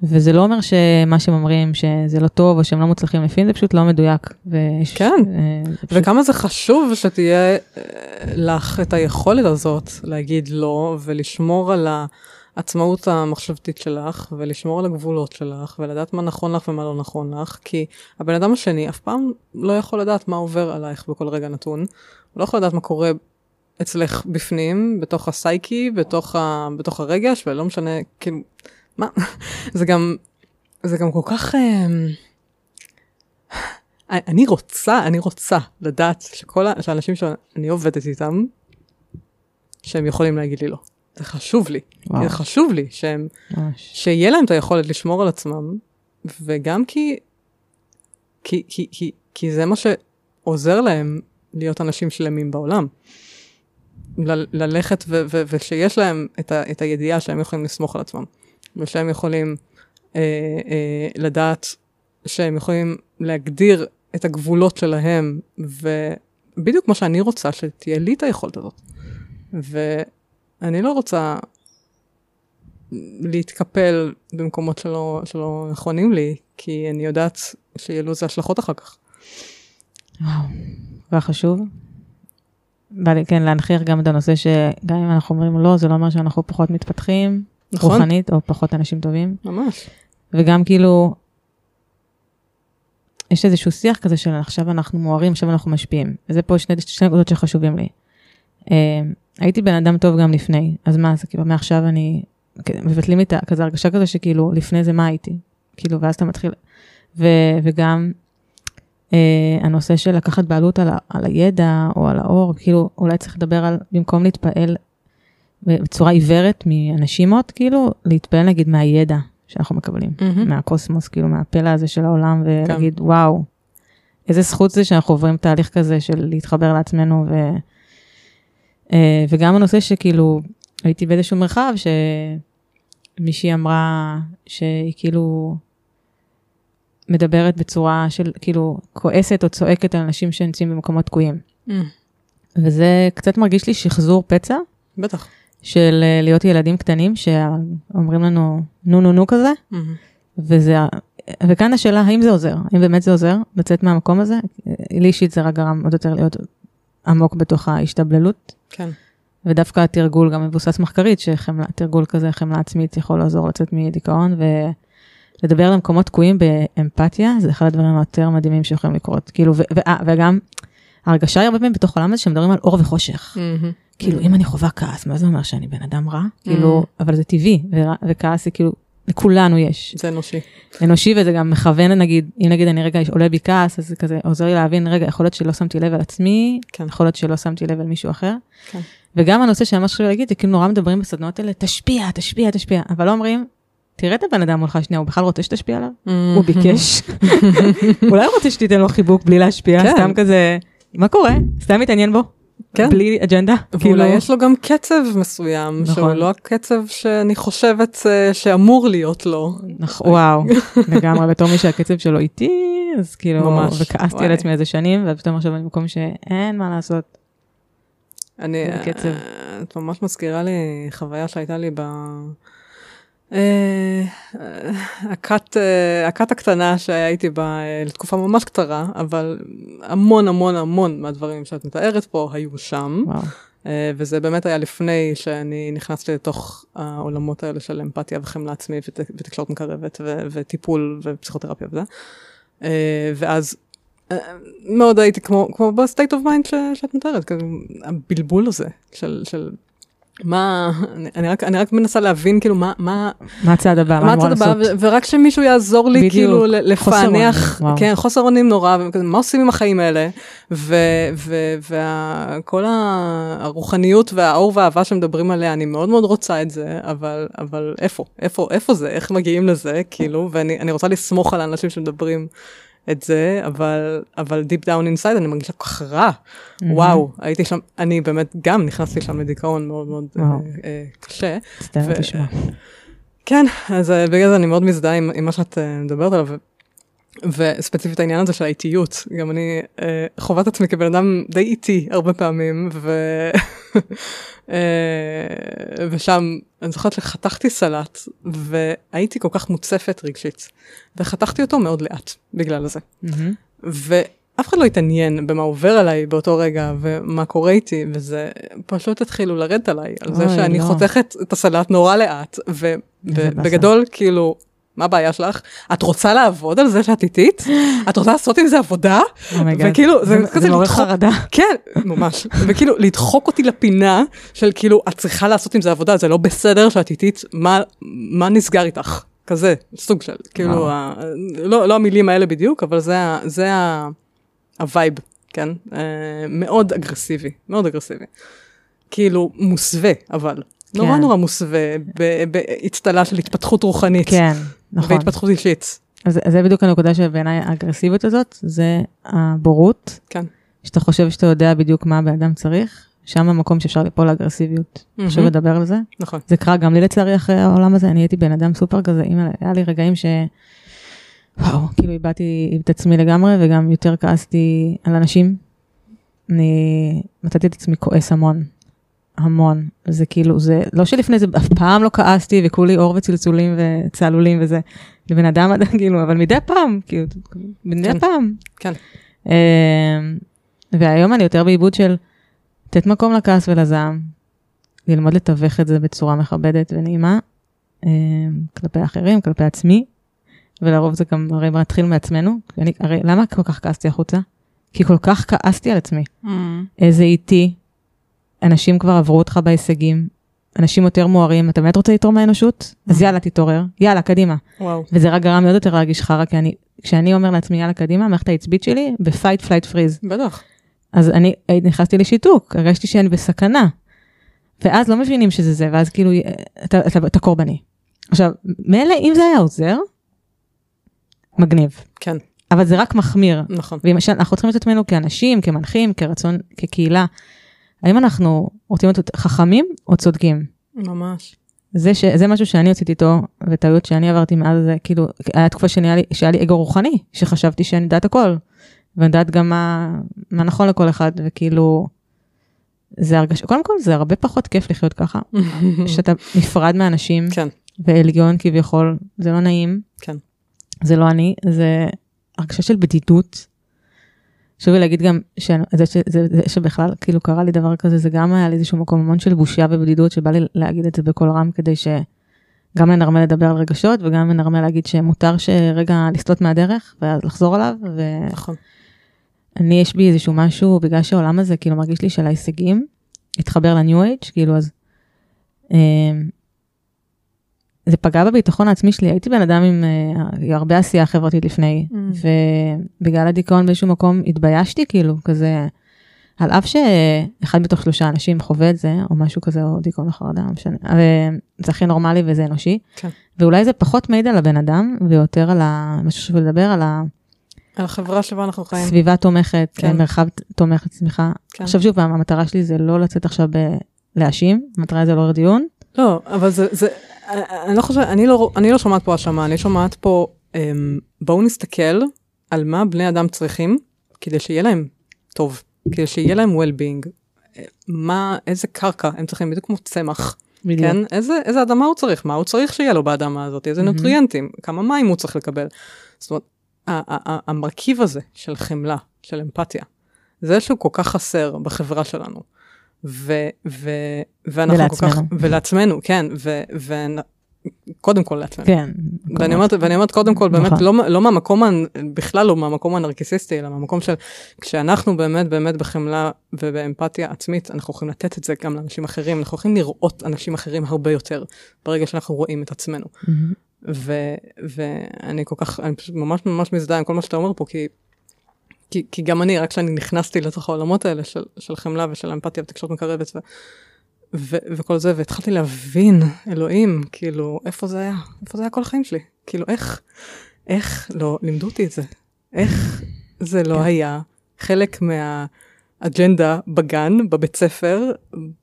וזה לא אומר שמה שהם אומרים שזה לא טוב או שהם לא מוצלחים לפעמים, זה פשוט לא מדויק. ויש, כן. אה, זה פשוט- וכמה זה חשוב שתהיה אה, לך את היכולת הזאת להגיד לא ולשמור על העצמאות המחשבתית שלך ולשמור על הגבולות שלך ולדעת מה נכון לך ומה לא נכון לך כי הבן אדם השני אף פעם לא יכול לדעת מה עובר עלייך בכל רגע נתון. הוא לא יכול לדעת מה קורה אצלך בפנים, בתוך הסייקי, בתוך, ה, בתוך הרגש ולא משנה, כאילו, מה, זה גם, זה גם כל כך... אה, אני רוצה, אני רוצה לדעת שכל ה- שהאנשים שאני עובדת איתם, שהם יכולים להגיד לי לא. זה חשוב לי. וואו. זה חשוב לי שהם, ממש. שיהיה להם את היכולת לשמור על עצמם, וגם כי, כי, כי, כי, כי זה מה שעוזר להם להיות אנשים שלמים בעולם. ל- ללכת ו- ו- ושיש להם את, ה- את הידיעה שהם יכולים לסמוך על עצמם, ושהם יכולים אה, אה, לדעת שהם יכולים להגדיר את הגבולות שלהם, ובדיוק כמו שאני רוצה שתהיה לי את היכולת הזאת. ואני לא רוצה להתקפל במקומות שלא, שלא נכונים לי, כי אני יודעת שיהיו לזה השלכות אחר כך. וואו, דבר חשוב. בא לי כן להנכיח גם את הנושא שגם אם אנחנו אומרים לא, זה לא אומר שאנחנו פחות מתפתחים, נכון? רוחנית, או פחות אנשים טובים. ממש. וגם כאילו, יש איזשהו שיח כזה של עכשיו אנחנו מוארים, עכשיו אנחנו משפיעים. וזה פה שני, שני נקודות שחשובים לי. אה, הייתי בן אדם טוב גם לפני, אז מה, זה כאילו מעכשיו אני, מבטלים את ה- כזה הרגשה כזה שכאילו לפני זה מה הייתי. כאילו, ואז אתה מתחיל, ו, וגם אה, הנושא של לקחת בעלות על, ה, על הידע או על האור, כאילו אולי צריך לדבר על, במקום להתפעל בצורה עיוורת מאנשים עוד, כאילו, להתפעל נגיד מהידע שאנחנו מקבלים. מהמם. מהקוסמוס, כאילו מהפלא הזה של העולם, כן. ולהגיד, וואו, איזה זכות זה שאנחנו עוברים תהליך כזה של להתחבר לעצמנו, ו... אה, וגם הנושא שכאילו, הייתי באיזשהו מרחב שמישהי אמרה שהיא כאילו מדברת בצורה של כאילו כועסת או צועקת על אנשים שנמצאים במקומות תקועים. Mm, וזה קצת מרגיש לי שחזור פצע בטח. של אה, להיות ילדים קטנים שאומרים לנו נו נו נו כזה, מהמם. וזה, וכאן השאלה האם זה עוזר, האם באמת זה עוזר לצאת מהמקום הזה? לי אישית זה רק גרם עוד יותר להיות עמוק בתוך ההשתבללות, כן. ודווקא התרגול גם מבוסס מחקרית, שתרגול כזה חמלה עצמית יכול לעזור לצאת מדיכאון, ולדבר על מקומות תקועים באמפתיה, זה אחד הדברים היותר מדהימים שיכולים לקרות, כאילו, ו- ו- אה, וגם ההרגשה היא הרבה פעמים בתוך העולם הזה שמדברים על אור וחושך. מהמם. כאילו, אם אני חווה כעס, מה זה אומר שאני בן אדם רע? כאילו, אבל זה טבעי, ורע- וכעס זה כאילו, לכולנו יש. זה אנושי. אנושי וזה גם מכוון נגיד אם נגיד אני רגע עולה בי כעס אז זה כזה עוזר לי להבין רגע יכול להיות שלא שמתי לב על עצמי כן. יכול להיות שלא שמתי לב על מישהו אחר. כן. וגם הנושא שממש חשוב להגיד זה כאילו נורא מדברים בסדנאות האלה תשפיע תשפיע תשפיע אבל לא אומרים תראה את הבן אדם מולך שנייה הוא בכלל רוצה שתשפיע עליו הוא ביקש אולי הוא רוצה שתיתן לו חיבוק בלי להשפיע כן. סתם כזה מה קורה סתם מתעניין בו כן. בלי אג'נדה ואולי כאילו יש לו גם קצב מסוים, שהוא נכון. לא הקצב שאני חושבת אה, שאמור להיות לו. נכ- וואו, לגמרי, בתור מי שהקצב שלו איטי, אז כאילו, ממש, וכעסתי וואי. על עצמי איזה שנים, ופתאום עכשיו אני במקום שאין מה לעשות. אני, קצב. אה, את ממש מזכירה לי חוויה שהייתה לי ב... אה, הכת, אה, הכת הקטנה שהייתי בה אה, לתקופה ממש קצרה, אבל המון המון המון מהדברים שאת מתארת פה היו שם, וואו, וזה באמת היה לפני שאני נכנסתי לתוך העולמות האלה של אמפתיה וחמלה עצמית ות, ותקשורת מקרבת ו, וטיפול ופסיכותרפיה וזה. ואז מאוד הייתי כמו, כמו ב state of mind שאת מתארת, כזה, הבלבול הזה של, של מה, אני, רק, אני רק מנסה להבין כאילו מה, מה, מה הצעד הבא? מה הצעד הבא, ורק שמישהו יעזור לי בדיוק. כאילו לפענח. כן, חוסר אונים נורא, וכזה, מה עושים עם החיים האלה, וכל הרוחניות והאור והאהבה שמדברים עליה, אני מאוד מאוד רוצה את זה, אבל, אבל איפה, איפה, איפה זה, איך מגיעים לזה, כאילו, ואני אני רוצה לסמוך על האנשים שמדברים את זה, אבל, אבל deep down inside אני מרגישה כל כך רע. וואו, הייתי שם, אני באמת גם נכנסתי שם לדיכאון מאוד מאוד וואו. אה, קשה. מצטערת לשמוע. כן, אז אה, בגלל זה אני מאוד מזדהה עם, עם מה שאת מדברת עליו, וספציפית העניין הזה של האיטיות, גם אני אה, חווה את עצמי כבן אדם די איטי הרבה פעמים, ו... אה, ושם אני זוכרת שחתכתי סלט, והייתי כל כך מוצפת רגשית, וחתכתי אותו מאוד לאט בגלל זה. מהמם. ואף אחד לא התעניין במה עובר עליי באותו רגע ומה קורה איתי, וזה פשוט התחילו לרדת עליי, על זה שאני לא. חותכת את הסלט נורא לאט, ובגדול, כאילו, מה הבעיה שלך? את רוצה לעבוד על זה שאת איטית? את רוצה לעשות עם זה עבודה? Oh my God. וכאילו, זה Oh זה כזה לדחוק- חרדה. כן, ממש. וכאילו, לדחוק אותי לפינה של כאילו, את צריכה לעשות עם זה עבודה, זה לא בסדר שאת איטית, מה, נסגר איתך? כזה, סוג של, כאילו, ה, לא, לא המילים האלה בדיוק, אבל זה, ה- זה ה- ה vibe, כן? אה, מאוד אגרסיבי, מאוד אגרסיבי. כאילו, מוסווה, אבל. נורא כן. נורא מוסווה, באצטלה של התפתחות רוחנית. כן, נכון. והתפתחות אישית. אז אז זה בדיוק הנקודה שבעיניי האגרסיביות הזאת, זה הבורות, כן. שאתה חושב שאתה יודע בדיוק מה הבן אדם צריך, שם המקום שאפשר ליפול לאגרסיביות. חשוב מהמם. לדבר על זה. נכון. זה קרה גם לי לצערי אחרי העולם הזה, אני הייתי בן אדם סופר כזה, אימא, היה לי רגעים ש... וואו, כאילו איבדתי את עצמי לגמרי, וגם יותר כעסתי על אנשים. אני מצאתי את עצמי כועס המון. המון. זה כאילו, זה לא שלפני זה אף פעם לא כעסתי וכולי אור וצלצולים וצהלולים וזה. לבן אדם עדיין כאילו, אבל מדי פעם, כאילו, מדי כן. פעם. כן. אמ, והיום אני יותר בעיבוד של לתת מקום לכעס ולזעם, ללמוד לתווך את זה בצורה מכבדת ונעימה, אמ, כלפי אחרים, כלפי עצמי, ולרוב זה גם הרי מתחיל מעצמנו. אני, הרי למה כל כך כעסתי החוצה? כי כל כך כעסתי על עצמי. איזה איטי, אנשים כבר עברו אותך בהישגים, אנשים יותר מוארים, אתה באמת רוצה לתרום לאנושות? אז יאללה תתעורר, יאללה קדימה. וואו. וזה רק גרם לי עוד יותר להרגיש חרא, כי אני, כשאני אומר לעצמי יאללה קדימה, המערכת העצבית שלי ב fight flight freeze. בטח. אז אני נכנסתי לשיתוק, הרגשתי שאני בסכנה. ואז לא מבינים שזה זה, ואז כאילו אתה, אתה, אתה קורבני. עכשיו, מילא אם זה היה עוזר, מגניב. כן, אבל זה רק מחמיר. נכון. ואם אנחנו צריכים את עצמנו כאנשים, כמנחים, כרצון, כקהילה, האם אנחנו רוצים להיות חכמים או צודקים? ממש. זה, ש, זה משהו שאני הוצאתי איתו, וטעויות שאני עברתי מאז זה, כאילו, היה תקופה שהיה לי, שהיה לי אגו רוחני, שחשבתי שאני יודעת הכל, ואני יודעת גם מה, מה נכון לכל אחד, וכאילו, זה הרגש, קודם כל זה הרבה פחות כיף לחיות ככה, שאתה נפרד מאנשים, כן, ועליון כביכול, זה לא נעים, כן. זה לא אני, זה הרגשה של בדידות. חשוב לי להגיד גם שזה, שזה, זה שבכלל כאילו קרה לי דבר כזה, זה גם היה לי איזשהו מקום המון של בושה ובדידות, שבא לי להגיד את זה בקול רם כדי שגם לנרמל לדבר על רגשות וגם לנרמל להגיד שמותר שרגע לסטות מהדרך ואז לחזור עליו. נכון. ואני יש בי איזשהו משהו, בגלל שהעולם הזה כאילו מרגיש לי של ההישגים, התחבר לניו אייג', כאילו אז אה, זה פגע בביטחון העצמי שלי, הייתי בן אדם עם uh, הרבה עשייה חברתית לפני, Mm. ובגלל הדיכאון באיזשהו מקום התביישתי כאילו, כזה, על אף שאחד מתוך שלושה אנשים חווה את זה, או משהו כזה, או דיכאון לחרדה, לא משנה, וזה הכי נורמלי וזה אנושי, כן. ואולי זה פחות מעיד על הבן אדם, ויותר על ה... מה שחשוב לדבר, על על החברה שבה אנחנו חיים. הסביבה תומכת, כן. מרחב תומך לצמיחה. כן. עכשיו שוב פעם, המטרה שלי זה לא לצאת עכשיו ב... להאשים, המטרה זה לעורר דיון, לא, אבל זה, זה, אני לא חושבת, אני לא, אני לא שומעת פה האשמה, אני שומעת פה, אמ, בואו נסתכל על מה בני אדם צריכים כדי שיהיה להם טוב, כדי שיהיה להם well-being, מה, איזה קרקע הם צריכים, בדיוק כמו צמח, כן? איזה, איזה אדמה הוא צריך, מה הוא צריך שיהיה לו באדמה הזאת, איזה מהמם. נוטריאנטים, כמה מים הוא צריך לקבל. זאת אומרת, ה- ה- ה- המרכיב הזה של חמלה, של אמפתיה, זה שהוא כל כך חסר בחברה שלנו. ו, ו, ואנחנו כל כך, ולעצמנו. ולעצמנו, כן, ו, וקודם כל לעצמנו. כן. ואני אומרת, ואני אומרת קודם כל באמת נכון. לא, לא מהמקום, בכלל לא מהמקום הנרקיסיסטי, אלא מהמקום של כשאנחנו באמת באמת בחמלה ובאמפתיה עצמית, אנחנו יכולים לתת את זה גם לאנשים אחרים, אנחנו יכולים לראות אנשים אחרים הרבה יותר, ברגע שאנחנו רואים את עצמנו. מהמם. ו, ואני כל כך, אני פשוט ממש ממש מזדהה עם כל מה שאתה אומר פה, כי, כי, כי גם אני, רק כשאני נכנסתי לתוך העולמות האלה של, של חמלה ושל אמפתיה ותקשורת מקרבת ו, ו, וכל זה, והתחלתי להבין, אלוהים, כאילו, איפה זה היה? איפה זה היה כל החיים שלי? כאילו, איך, איך לא לימדו אותי את זה? איך זה לא היה חלק מהאג'נדה בגן, בבית ספר,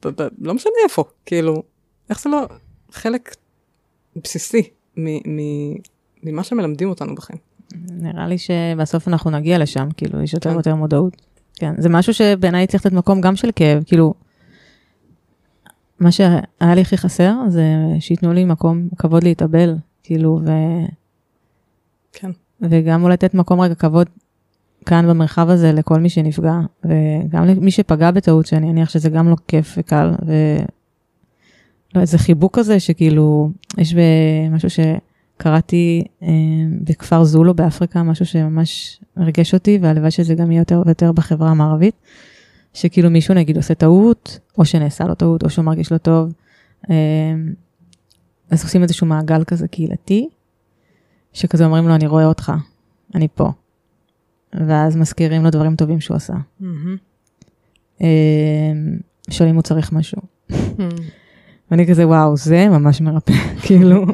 ב, ב, לא משנה איפה, כאילו, איך זה לא חלק בסיסי מ- מ- ממה שמלמדים אותנו בחיים. נראה לי שבסוף אנחנו נגיע לשם, כאילו, יש יותר כן. ויותר מודעות. כן, זה משהו שבעיניי צריך לתת מקום גם של כאב, כאילו, מה שהיה לי הכי חסר זה שייתנו לי מקום, כבוד להתאבל, כאילו, ו... כן. וגם אולי לתת מקום רגע כבוד כאן במרחב הזה לכל מי שנפגע, וגם למי שפגע בטעות, שאני אניח שזה גם לא כיף וקל, ו... לא, איזה חיבוק כזה שכאילו, יש משהו שקראתי אה, בכפר זולו באפריקה, משהו שממש ריגש אותי, והלוואי שזה גם יהיה יותר ויותר בחברה המערבית, שכאילו מישהו נגיד עושה טעות, או שנעשה לו טעות, או שהוא מרגיש לא טוב, אה, אז עושים איזשהו מעגל כזה קהילתי, שכזה אומרים לו, אני רואה אותך, אני פה. ואז מזכירים לו דברים טובים שהוא עשה. מהמם. אה, שואלים אם הוא צריך משהו. מהמם. ואני כזה, וואו, זה ממש מרפא, כאילו,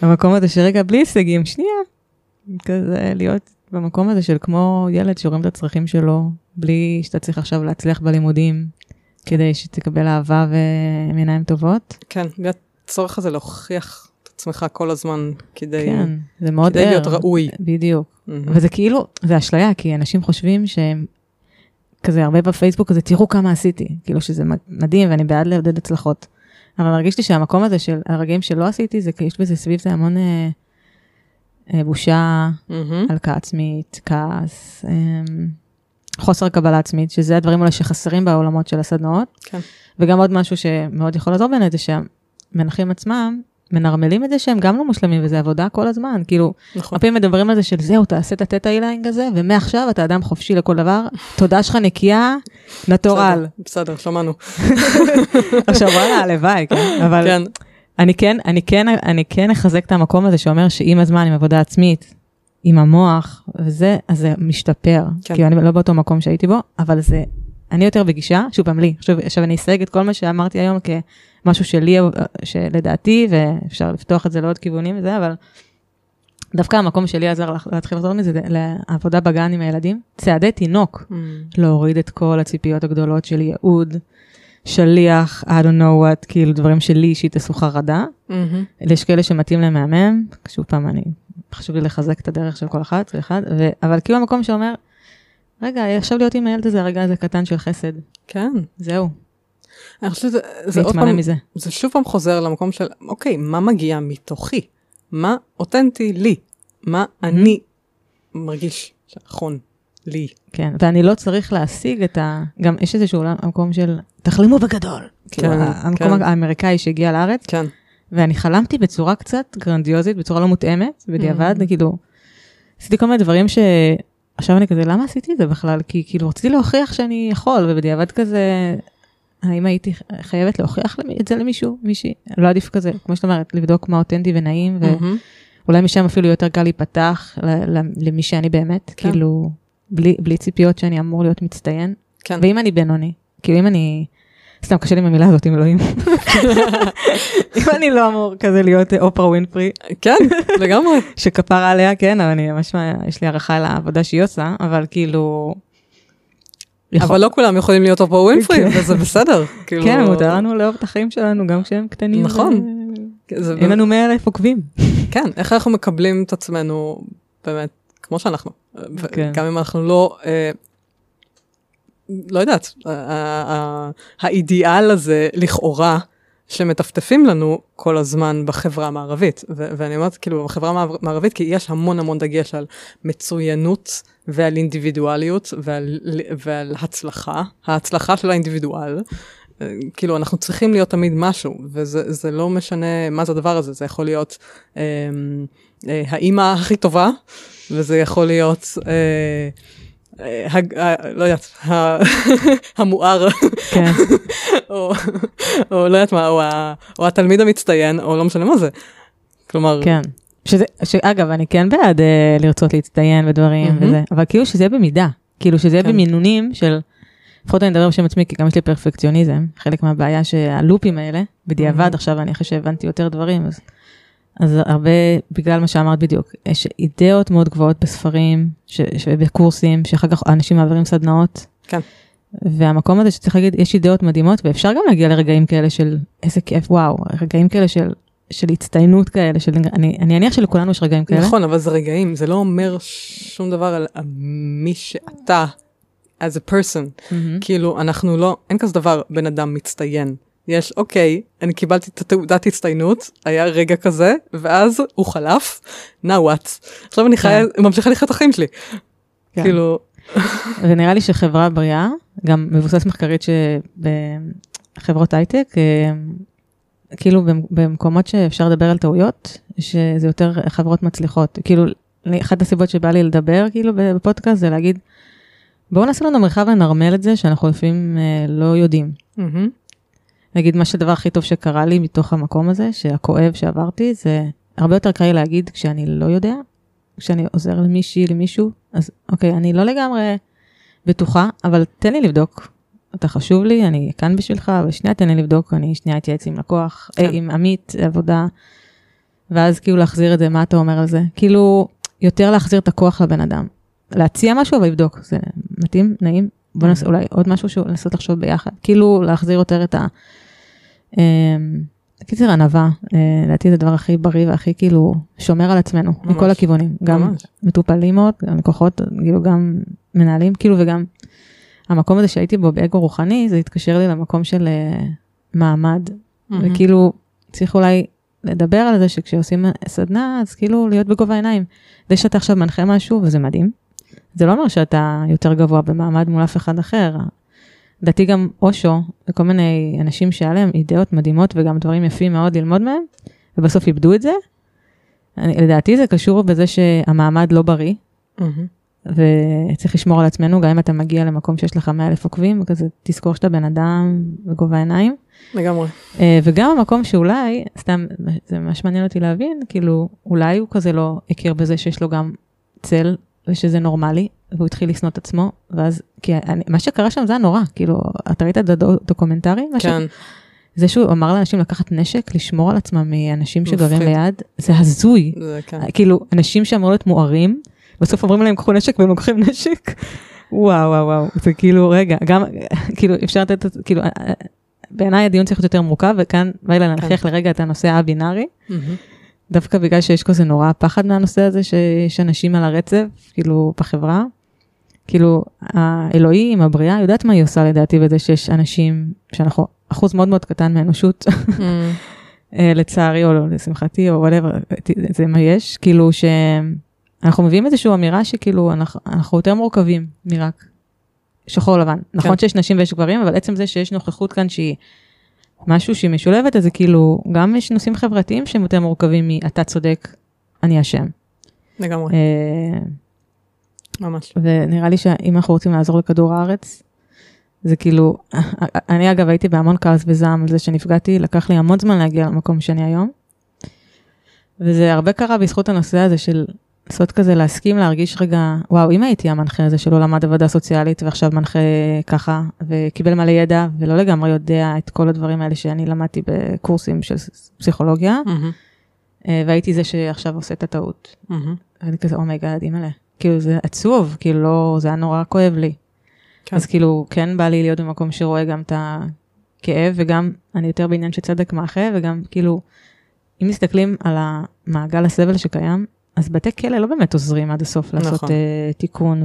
המקום הזה שרגע בלי הישגים, שנייה, כזה להיות במקום הזה של כמו ילד שרואים את הצרכים שלו, בלי שאתה צריך עכשיו להצליח בלימודים, כדי שתקבל אהבה ועיניים טובות. כן, בלי הצורך הזה להוכיח את עצמך כל הזמן כדי כן, זה מאוד כדי ער. להיות ראוי. בדיוק. מהמם. וזה כאילו, זה אשליה, כי אנשים חושבים שהם, כזה הרבה בפייסבוק כזה, תראו כמה עשיתי, כאילו שזה מדהים ואני בעד לעודד הצלחות. אבל מרגיש לי שהמקום הזה של הרגעים שלא עשיתי, זה יש בזה סביב זה המון אה, אה, בושה, מהמם. הלקאה עצמית, כעס, אה, חוסר קבלה עצמית, שזה הדברים האלה שחסרים בעולמות של הסדנאות. כן. וגם עוד משהו שמאוד יכול לעזור ביניהם, זה שהמנחים עצמם מנרמלים את זה שהם גם לא מושלמים, וזה עבודה כל הזמן, כאילו, נכון. הרבה פעמים מדברים על זה של זהו, תעשה את הטטה איליינג הזה, ומעכשיו אתה אדם חופשי לכל דבר, תודה שלך נקייה, נטורל. בסדר, בסדר, שמענו. עכשיו וואלה, הלוואי, כן? אבל כן, אני כן, אני כן, אני כן אחזק את המקום הזה שאומר שעם הזמן, עם עבודה עצמית, עם המוח, וזה, אז זה משתפר. כן. כי אני לא באותו מקום שהייתי בו, אבל זה, אני יותר בגישה, שוב פעם לי, עכשיו, עכשיו אני אסייג את כל מה שאמרתי היום כמשהו שלי, שלדעתי, ואפשר לפתוח את זה לעוד כיוונים וזה, אבל דווקא המקום שלי עזר לה- להתחיל לחזור מזה, זה לעבודה בגן עם הילדים, צעדי תינוק, מהמם. להוריד את כל הציפיות הגדולות של ייעוד, שליח, I don't know what, כאילו דברים שלי אישית עשו חרדה. מהמם. יש כאלה שמתאים למהמם, שוב פעם, אני, חשוב לי לחזק את הדרך של כל אחת ואחד, ו, אבל כאילו המקום שאומר, רגע, עכשיו להיות עם הילד הזה, הרגע הזה קטן של חסד, כן. זהו, אני חושבת שזה זה עוד פעם, מזה. זה שוב פעם חוזר למקום של, אוקיי, מה מגיע מתוכי? מה אותנטי לי? מה אני מרגיש שנכון לי? כן, ואני לא צריך להשיג את ה... גם יש איזשהו מקום של תחלימו בגדול. כאילו, כן, המקום כן. האמריקאי שהגיע לארץ, כן. ואני חלמתי בצורה קצת גרנדיוזית, בצורה לא מותאמת, בדיעבד, Mm. כאילו, עשיתי כל מיני דברים ש... עכשיו אני כזה, למה עשיתי את זה בכלל? כי כאילו רציתי להוכיח שאני יכול, ובדיעבד כזה, האם הייתי חייבת להוכיח את זה למישהו, מישהי? לא עדיף כזה, כמו שאת אומרת, לבדוק מה אותנטי ונעים. ואולי משם אפילו יותר קל להיפתח למי שאני באמת, כן. כאילו, בלי, בלי ציפיות שאני אמור להיות מצטיין. כן. ואם אני בינוני, כאילו אם אני, סתם קשה לי עם המילה הזאת, עם אלוהים. אם אני לא אמור כזה להיות אופרה ווינפרי, כן, לגמרי. שכפרה עליה, כן, אבל אני ממש, יש לי הערכה לעבודה שהיא עושה, אבל כאילו... אבל לא כולם יכולים להיות אופרה ווינפרי, כן. וזה בסדר. כאילו- כן, מותר לנו לאהוב את החיים שלנו גם כשהם קטנים. נכון. זה אין לנו 100 אלף עוקבים. כן, איך אנחנו מקבלים את עצמנו באמת כמו שאנחנו. כן. גם אם אנחנו לא, אה, לא יודעת, האידיאל הזה לכאורה שמטפטפים לנו כל הזמן בחברה המערבית. ואני אומרת כאילו בחברה המערבית כי יש המון המון דגש על מצוינות ועל אינדיבידואליות ועל, ועל הצלחה, ההצלחה של האינדיבידואל. כאילו אנחנו צריכים להיות תמיד משהו וזה זה לא משנה מה זה הדבר הזה זה יכול להיות אה, אה, האימא הכי טובה וזה יכול להיות אה, לא יודעת המואר כן, או, לא יודעת מה או, התלמיד המצטיין או לא משנה מה זה. כלומר כן. שזה, שאגב, אני כן בעד אה, לרצות להצטיין בדברים מהמם. וזה, אבל כאילו שזה יהיה במידה. כאילו שזה יהיה כן. במינונים של, לפחות אני מדבר בשם עצמי, כי גם יש לי פרפקציוניזם, חלק מהבעיה שהלופים האלה, בדיעבד מהמם. עכשיו, אני אחרי שהבנתי יותר דברים, אז, אז הרבה, בגלל מה שאמרת בדיוק, יש אידאות מאוד גבוהות בספרים, ש, שבקורסים, שאחר כך אנשים מעבירים סדנאות. כן. והמקום הזה שצריך להגיד, יש אידאות מדהימות, ואפשר גם להגיע לרגעים כאלה של איזה כיף, וואו, רגעים כאלה של, של הצטיינות כאלה, של, אני, אני אניח שלכולנו יש רגעים כאלה. נכון אבל זה רגעים זה לא אומר שום דבר על מי שאתה as a person מהמם. כאילו אנחנו לא אין כזה דבר בן אדם מצטיין. יש אוקיי אני קיבלתי את התעודת הצטיינות היה רגע כזה ואז הוא חלף now what עכשיו אני חיה ממשיכה לחיות את החיים שלי כן. כאילו ונראה לי שחברה בריאה, גם מבוסס מחקרית שבחברות הייטק, אה, כאילו במ- במקומות שאפשר לדבר על טעויות, שזה יותר חברות מצליחות. כאילו, אחת הסיבות שבא לי לדבר כאילו בפודקאסט זה להגיד, בואו נעשה לנו מרחב לנרמל את זה שאנחנו לפעמים אה, לא יודעים. מהמם, נגיד מה שהדבר הכי טוב שקרה לי מתוך המקום הזה, שהכואב שעברתי, זה הרבה יותר קל לי להגיד כשאני לא יודע, כשאני עוזר למישהי, למישהו, אז אוקיי, אני לא לגמרי בטוחה, אבל תן לי לבדוק. אתה חשוב לי, אני כאן בשבילך, אבל שנייה תן לי לבדוק, אני שנייה אתייעץ עם לקוח, כן. אה, עם עמית עבודה, ואז כאילו להחזיר את זה, מה אתה אומר על זה? כאילו, יותר להחזיר את הכוח לבן אדם. להציע משהו, אבל לבדוק, זה מתאים, נעים, בוא נעשה אולי עוד משהו לנסות לחשוב ביחד. כאילו, להחזיר יותר את ה... אמ, קיצר ענווה, אה, לדעתי זה הדבר הכי בריא והכי כאילו שומר על עצמנו, ממש. מכל הכיוונים, גם ממש. מטופלים מאוד, גם לקוחות, כאילו גם מנהלים, כאילו וגם המקום הזה שהייתי בו באגו רוחני, זה התקשר לי למקום של אה, מעמד, מהמם. וכאילו צריך אולי לדבר על זה שכשעושים סדנה, אז כאילו להיות בגובה העיניים. זה שאתה עכשיו מנחה משהו, וזה מדהים, זה לא אומר שאתה יותר גבוה במעמד מול אף אחד אחר. לדעתי גם אושו וכל מיני אנשים שהיה להם אידאות מדהימות וגם דברים יפים מאוד ללמוד מהם, ובסוף איבדו את זה. אני, לדעתי זה קשור בזה שהמעמד לא בריא, מהמם. וצריך לשמור על עצמנו, גם אם אתה מגיע למקום שיש לך 100 אלף עוקבים, וכזה תזכור שאתה בן אדם בגובה העיניים. לגמרי. אה, וגם המקום שאולי, סתם, זה ממש מעניין אותי להבין, כאילו, אולי הוא כזה לא הכיר בזה שיש לו גם צל, ושזה נורמלי, והוא התחיל לשנוא את עצמו, ואז, כי אני, מה שקרה שם זה היה נורא, כאילו, אתה ראית את הדוקומנטרי? מה ש- כן. זה שהוא אמר לאנשים לקחת נשק, לשמור על עצמם מאנשים שגרים. ליד, זה הזוי. זה כן. כאילו, אנשים שאמרו להיות מוארים, בסוף אומרים להם קחו נשק והם לוקחים נשק. וואו וואו וואו, זה כאילו רגע, גם, כאילו אפשר לתת, כאילו, אה, אה, בעיניי הדיון צריך להיות יותר מורכב, וכאן בא לי להנכיח לרגע את הנושא הבינארי, מהמם. דווקא בגלל שיש כזה נורא פחד מהנושא הזה, שיש אנשים על הרצף, כאילו, בחברה. כאילו, האלוהים, הבריאה, יודעת מה היא עושה לדעתי בזה שיש אנשים, שאנחנו אחוז מאוד מאוד קטן מהאנושות, מהמם. אה, לצערי או לא, לשמחתי או whatever, זה מה יש, כאילו שאנחנו מביאים איזושהי אמירה שכאילו אנחנו, אנחנו יותר מורכבים מרק שחור לבן. נכון כן. שיש נשים ויש גברים, אבל עצם זה שיש נוכחות כאן שהיא משהו שהיא משולבת, אז זה כאילו, גם יש נושאים חברתיים שהם יותר מורכבים מ"אתה צודק, אני אשם". לגמרי. אה, ממש. ונראה לי שאם אנחנו רוצים לעזור לכדור הארץ, זה כאילו, אני אגב הייתי בהמון כעס וזעם על זה שנפגעתי, לקח לי המון זמן להגיע למקום שאני היום. וזה הרבה קרה בזכות הנושא הזה של לעשות כזה, להסכים להרגיש רגע, וואו, אם הייתי המנחה הזה שלא למד עבודה סוציאלית ועכשיו מנחה ככה, וקיבל מלא ידע ולא לגמרי יודע את כל הדברים האלה שאני למדתי בקורסים של פסיכולוגיה. אה, והייתי זה שעכשיו עושה את הטעות. מהמם. ואני כזה, oh my God, אימא'לה. כאילו זה עצוב, כאילו לא, זה היה נורא כואב לי. כן. אז כאילו, כן בא לי להיות במקום שרואה גם את הכאב, וגם אני יותר בעניין של צדק מאחה, וגם כאילו, אם מסתכלים על המעגל הסבל שקיים, אז בתי כלא לא באמת עוזרים עד הסוף לעשות נכון. uh, תיקון,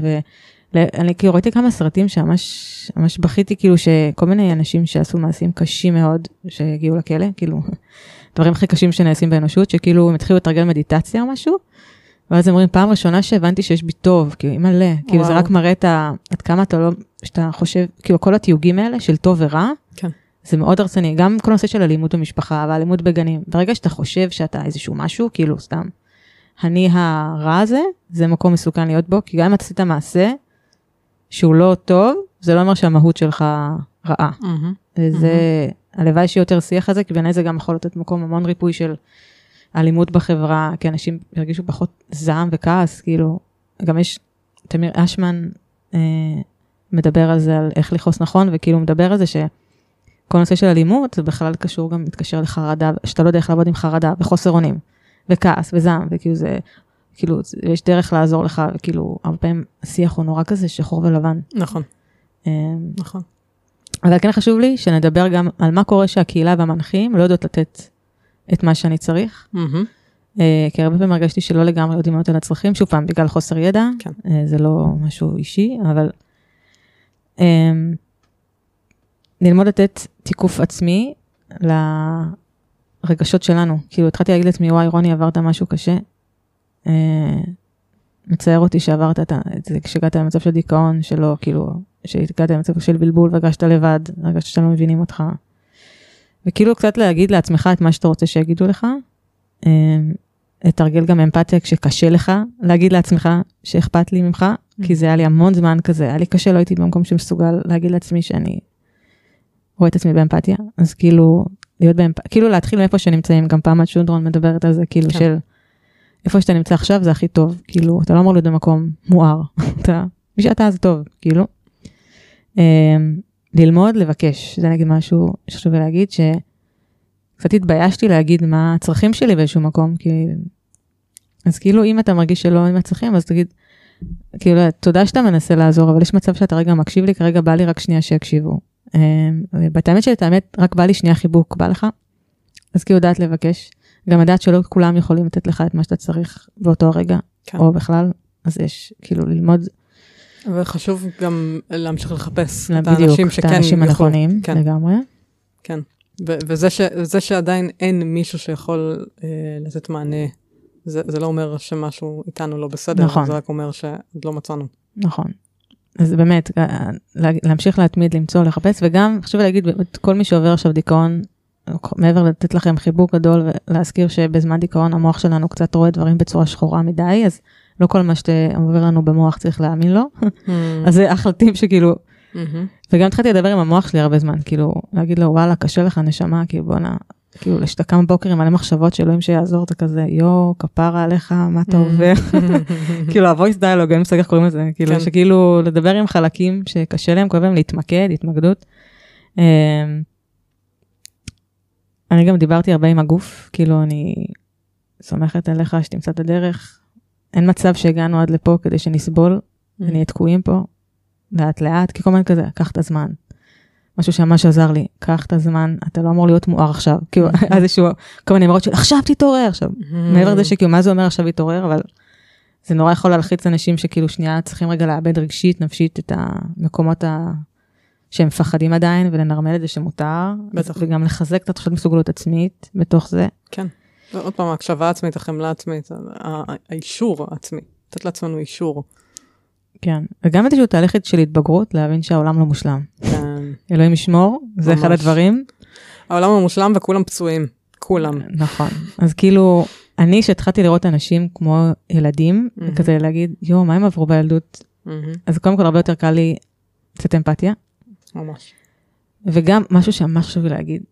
ואני כאילו ראיתי כמה סרטים שממש ממש בכיתי, כאילו שכל מיני אנשים שעשו מעשים קשים מאוד, שהגיעו לכלא, כאילו, דברים הכי קשים שנעשים באנושות, שכאילו הם התחילו לתרגל מדיטציה או משהו, ואז אומרים, פעם ראשונה שהבנתי שיש בי טוב, כאילו, אימא'לה, כאילו זה. רק מראה את ה... עד כמה אתה לא, שאתה חושב, כאילו כל התיוגים האלה של טוב ורע, כן. זה מאוד הרסני, גם כל הנושא של אלימות במשפחה ואלימות בגנים, ברגע שאתה חושב שאתה איזשהו משהו, כאילו סתם, אני הרע הזה, זה מקום מסוכן להיות בו, כי גם אם אתה עשית מעשה שהוא לא טוב, זה לא אומר שהמהות שלך רעה. וזה, הלוואי שיהיה יותר שיח על זה, כי בעיניי זה גם יכול לתת מקום המון ריפוי של אלימות בחברה, כי אנשים ירגישו פחות זעם וכעס, כאילו, גם יש, תמיר אשמן אה, מדבר על זה, על איך לכעוס נכון, וכאילו מדבר על זה שכל נושא של אלימות, זה בכלל קשור גם, מתקשר לחרדה, שאתה לא יודע איך לעבוד עם חרדה, וחוסר אונים, וכעס, וזעם, וכאילו זה, כאילו, יש דרך לעזור לך, וכאילו, הרבה פעמים השיח הוא נורא כזה שחור ולבן. נכון. אה, נכון. אבל כן חשוב לי שנדבר גם על מה קורה שהקהילה והמנחים לא יודעות לתת את מה שאני צריך. אה, כי הרבה פעמים הרגשתי שלא לגמרי יודעים לענות על הצרכים, שוב פעם, בגלל חוסר ידע, כן. אה, זה לא משהו אישי, אבל אה, ללמוד לתת תיקוף עצמי לרגשות שלנו. כאילו התחלתי להגיד לעצמי, וואי רוני עברת משהו קשה. אה, מצער אותי שעברת את זה כשהגעת למצב של דיכאון, שלא, כאילו, שהגעת למצב של בלבול והרגשת לבד, הרגשת שלא מבינים אותך. וכאילו קצת להגיד לעצמך את מה שאתה רוצה שיגידו לך. אה, לתרגל גם אמפתיה כשקשה לך להגיד לעצמך שאכפת לי ממך, כי זה היה לי המון זמן כזה, היה לי קשה, לא הייתי במקום שמסוגל להגיד לעצמי שאני רואה את עצמי באמפתיה, אז כאילו להיות בהם, כאילו להתחיל מאיפה שנמצאים, גם פעם שונדרון מדברת על זה, כאילו כן. של איפה שאתה נמצא עכשיו זה הכי טוב, כאילו, אתה לא אמור להיות במקום מואר, אתה, מי שאתה זה טוב, כאילו. אמ, ללמוד, לבקש, זה נגיד משהו שחשוב להגיד, שקצת התביישתי להגיד מה הצרכים שלי באיזשהו מקום, כי... אז כאילו אם אתה מרגיש שלא עם הצרכים, אז תגיד, כאילו, תודה שאתה מנסה לעזור, אבל יש מצב שאתה רגע מקשיב לי, כרגע בא לי רק שנייה שיקשיבו. אמ, ובאמת שלי, את האמת, רק בא לי שנייה חיבוק, בא לך? אז כאילו לדעת לבקש, גם לדעת שלא כולם יכולים לתת לך את מה שאתה צריך באותו הרגע, כן. או בכלל, אז יש, כאילו, ללמוד וחשוב גם להמשיך לחפש את בדיוק, האנשים את שכן האנשים יוכלו. הנכונים, כן, לגמרי. כן. ו- וזה ש- שעדיין אין מישהו שיכול אה, לתת מענה, זה, זה לא אומר שמשהו איתנו לא בסדר, נכון. זה רק אומר שעוד לא מצאנו. נכון. אז באמת, אה, לה- להמשיך להתמיד, למצוא, לחפש, וגם חשוב להגיד, באמת, כל מי שעובר עכשיו דיכאון, מעבר לתת לכם חיבוק גדול ולהזכיר שבזמן דיכאון המוח שלנו קצת רואה דברים בצורה שחורה מדי, אז לא כל מה שעובר לנו במוח צריך להאמין לו. אז זה אחלה טיפ שכאילו, מהמם. וגם התחלתי לדבר עם המוח שלי הרבה זמן, כאילו, להגיד לו, וואלה, קשה לך נשמה, כאילו, בואנה, כאילו, שאתה קם בבוקר עם מלא מחשבות שאלוהים שיעזור, אתה כזה, יואו, כפרה עליך, מה אתה עובר? כאילו, ה-voice dialogue, אין מושג איך קוראים לזה, כאילו, כן. שכאילו, לדבר עם חלקים שקשה להם, כואב להם להתמקד, התמקדות. אמ, אני גם דיברתי הרבה עם הגוף, כאילו, אני סומכת עליך שתמצא את הדרך. אין מצב שהגענו עד לפה כדי שנסבול ונהיה תקועים פה לאט לאט, כי כל הזמן כזה, קח את הזמן. משהו שממש עזר לי, קח את הזמן, אתה לא אמור להיות מואר עכשיו. כאילו, איזשהו, כל מיני אמירות של עכשיו תתעורר עכשיו. מעבר לזה שכאילו, מה זה אומר עכשיו להתעורר, אבל זה נורא יכול להלחיץ אנשים שכאילו שנייה צריכים רגע לאבד רגשית, נפשית, את המקומות ה... שהם מפחדים עדיין, ולנרמל את זה שמותר, בטח. וגם לחזק את התחושת מסוגלות עצמית בתוך זה. כן. ועוד פעם, ההקשבה העצמית, החמלה העצמית, האישור העצמי, לתת לעצמנו אישור. כן, וגם איזשהו תהליך של התבגרות, להבין שהעולם לא מושלם. כן. אלוהים ישמור, זה אחד. הדברים. העולם המושלם וכולם פצועים, כולם. נכון. אז כאילו, אני שהתחלתי לראות אנשים כמו ילדים, מהמם. כזה להגיד, יואו, מה הם עברו בילדות? אז קודם כל הרבה יותר קל לי קצת אמפתיה, ממש. וגם משהו שממש חשוב להגיד,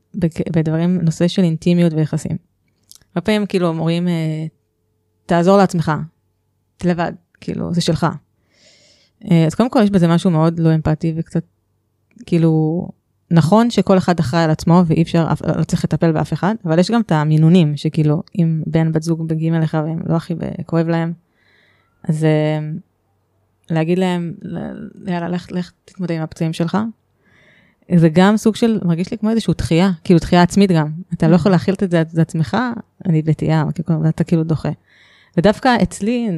בדברים, נושא של אינטימיות ויחסים. הרבה פעמים כאילו אומרים, אה, תעזור לעצמך, לבד, כאילו, זה שלך. אה, אז קודם כל יש בזה משהו מאוד לא אמפתי וקצת, כאילו, נכון שכל אחד אחראי על עצמו ואי אפשר, לא צריך לטפל באף אחד, אבל יש גם את המינונים, שכאילו, אם בן בת זוג מגיעים אליך והם לא הכי כואב להם, אז אה, להגיד להם, יאללה, לך, לך תתמודד עם הפצעים שלך. זה גם סוג של, מרגיש לי כמו איזושהי דחייה, כאילו דחייה עצמית גם. אתה לא יכול להכיל את זה לעצמך, אני כאילו, ואתה כאילו דוחה. ודווקא אצלי,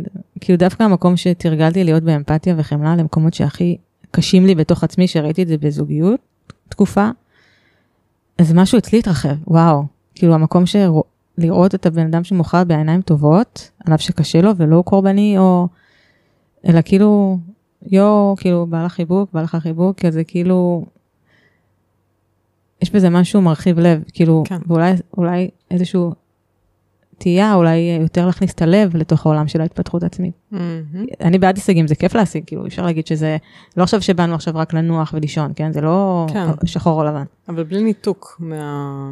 כאילו דווקא המקום שתרגלתי להיות באמפתיה וחמלה למקומות שהכי קשים לי בתוך עצמי, שראיתי את זה בזוגיות תקופה, אז משהו אצלי התרחב, וואו. כאילו המקום שלראות את הבן אדם שמוכר בעיניים טובות, עליו שקשה לו ולא הוא קורבני, או... אלא כאילו, יואו, כאילו, בא לך חיבוק, בא לך חיבוק, כי זה כאילו... יש בזה משהו מרחיב לב, כאילו, כן. ואולי אולי איזשהו תהייה, אולי יותר להכניס את הלב לתוך העולם של ההתפתחות העצמית. מהמם. אני בעד הישגים, זה כיף להשיג, כאילו, אפשר להגיד שזה, לא עכשיו שבאנו עכשיו רק לנוח ולישון, כן? זה לא כן. שחור או לבן. אבל בלי ניתוק מה...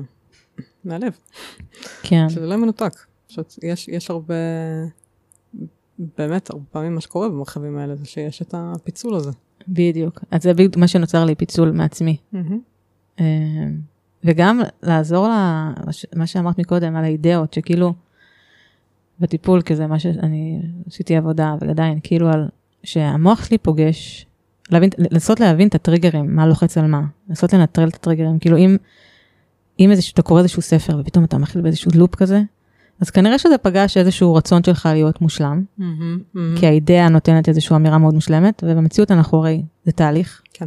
מהלב, כן, שזה לא מנותק. פשוט יש, יש הרבה, באמת, הרבה פעמים מה שקורה במרחבים האלה זה שיש את הפיצול הזה. בדיוק. אז זה מה שנוצר לי, פיצול מעצמי. מהמם. וגם לעזור לה, מה שאמרת מקודם על האידאות, שכאילו, בטיפול כזה, מה שאני עשיתי עבודה, ועדיין, כאילו על, שהמוח שלי פוגש, להבין, לנסות להבין את הטריגרים, מה לוחץ על מה, לנסות לנטרל את הטריגרים, כאילו אם, אם איזשהו, אתה קורא איזשהו ספר ופתאום אתה מתחיל באיזשהו לופ כזה, אז כנראה שזה פגש איזשהו רצון שלך להיות מושלם, מהמם. מהמם. כי האידאה נותנת איזושהי אמירה מאוד מושלמת, ובמציאות אנחנו הרי, זה תהליך. כן.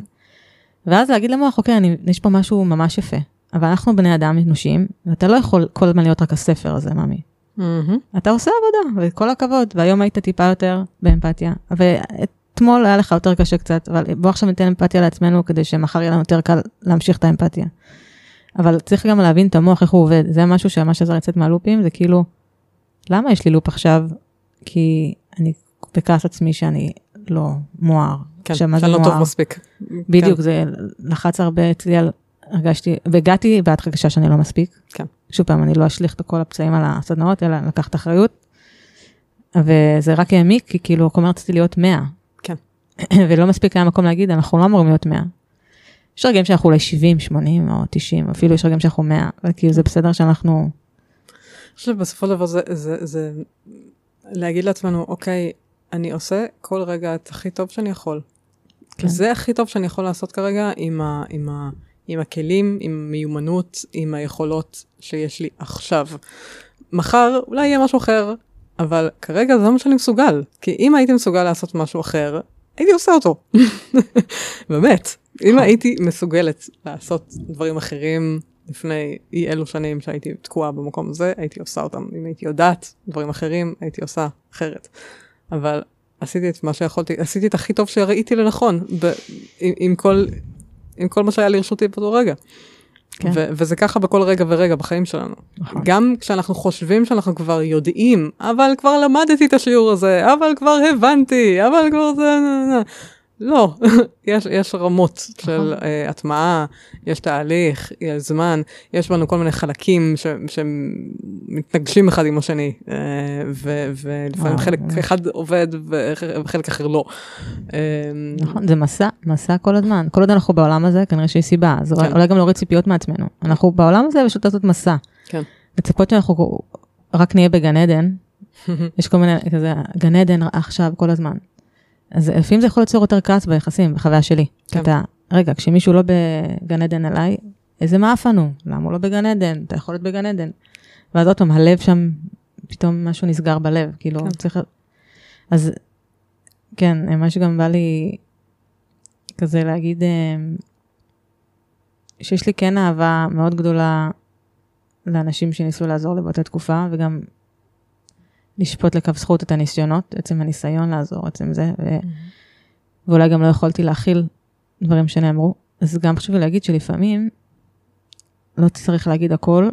ואז להגיד למוח, אוקיי, אני, יש פה משהו ממש יפה, אבל אנחנו בני אדם אנושיים, ואתה לא יכול כל הזמן להיות רק הספר הזה, ממי. מהמם. אתה עושה עבודה, וכל הכבוד, והיום היית טיפה יותר באמפתיה, ואתמול היה לך יותר קשה קצת, אבל בוא עכשיו ניתן אמפתיה לעצמנו, כדי שמחר יהיה לנו יותר קל להמשיך את האמפתיה. אבל צריך גם להבין את המוח, איך הוא עובד, זה משהו שממש עזר לצאת מהלופים, זה כאילו, למה יש לי לופ עכשיו? כי אני בכעס עצמי שאני לא מואר. כן, שאני לא טוב מואר? מספיק. בדיוק, כן. זה לחץ הרבה אצלי על הרגשתי, והגעתי בעד הרגשה שאני לא מספיק. כן. שוב פעם, אני לא אשליך את כל הפצעים על הסדנאות, אלא לקחת אחריות. וזה רק העמיק, כי כאילו, כמו רציתי להיות 100. כן. ולא מספיק היה מקום להגיד, אנחנו לא אמורים להיות 100. יש רגעים שאנחנו אולי 70, 80 או 90, אפילו יש רגעים שאנחנו 100, וכאילו זה בסדר שאנחנו... אני חושבת שבסופו של דבר זה, זה, זה להגיד לעצמנו, אוקיי, אני עושה כל רגע את הכי טוב שאני יכול. כן. זה הכי טוב שאני יכול לעשות כרגע עם, ה, עם, ה, עם הכלים, עם המיומנות, עם היכולות שיש לי עכשיו. מחר אולי יהיה משהו אחר, אבל כרגע זה מה שאני מסוגל. כי אם הייתי מסוגל לעשות משהו אחר, הייתי עושה אותו. באמת. אם הייתי מסוגלת לעשות דברים אחרים לפני אי אלו שנים שהייתי תקועה במקום הזה, הייתי עושה אותם. אם הייתי יודעת דברים אחרים, הייתי עושה אחרת. אבל עשיתי את מה שיכולתי, עשיתי את הכי טוב שראיתי לנכון, ב- עם, עם, כל, עם כל מה שהיה לרשותי באותו רגע. כן. ו- וזה ככה בכל רגע ורגע בחיים שלנו. נכון. גם כשאנחנו חושבים שאנחנו כבר יודעים, אבל כבר למדתי את השיעור הזה, אבל כבר הבנתי, אבל כבר זה... לא, יש, יש רמות של uh, הטמעה, יש תהליך, יש זמן, יש בנו כל מיני חלקים ש, שמתנגשים אחד עם השני, uh, ו, ולפעמים חלק ממש. אחד עובד וח- וחלק אחר לא. נכון, זה מסע, מסע כל הזמן. כל עוד אנחנו בעולם הזה, כנראה שיש סיבה. אז כן. אולי גם להוריד ציפיות מעצמנו. אנחנו בעולם הזה פשוט לעשות מסע. כן. לצפות שאנחנו רק נהיה בגן עדן, יש כל מיני, כזה, גן עדן עכשיו כל הזמן. אז לפעמים זה יכול ליצור יותר כעס ביחסים, בחוויה שלי. כן. אתה, רגע, כשמישהו לא בגן עדן עליי, איזה מאפן הוא? למה הוא לא בגן עדן? אתה יכול להיות בגן עדן. ואז עוד פעם, הלב שם, פתאום משהו נסגר בלב, כאילו, כן. צריך... אז כן, מה שגם בא לי כזה להגיד, אה, שיש לי כן אהבה מאוד גדולה לאנשים שניסו לעזור לי באותה תקופה, וגם לשפוט לכף זכות את הניסיונות, עצם הניסיון לעזור, עצם זה, ו... ואולי גם לא יכולתי להכיל דברים שנאמרו. אז גם חשוב לי להגיד שלפעמים לא צריך להגיד הכל,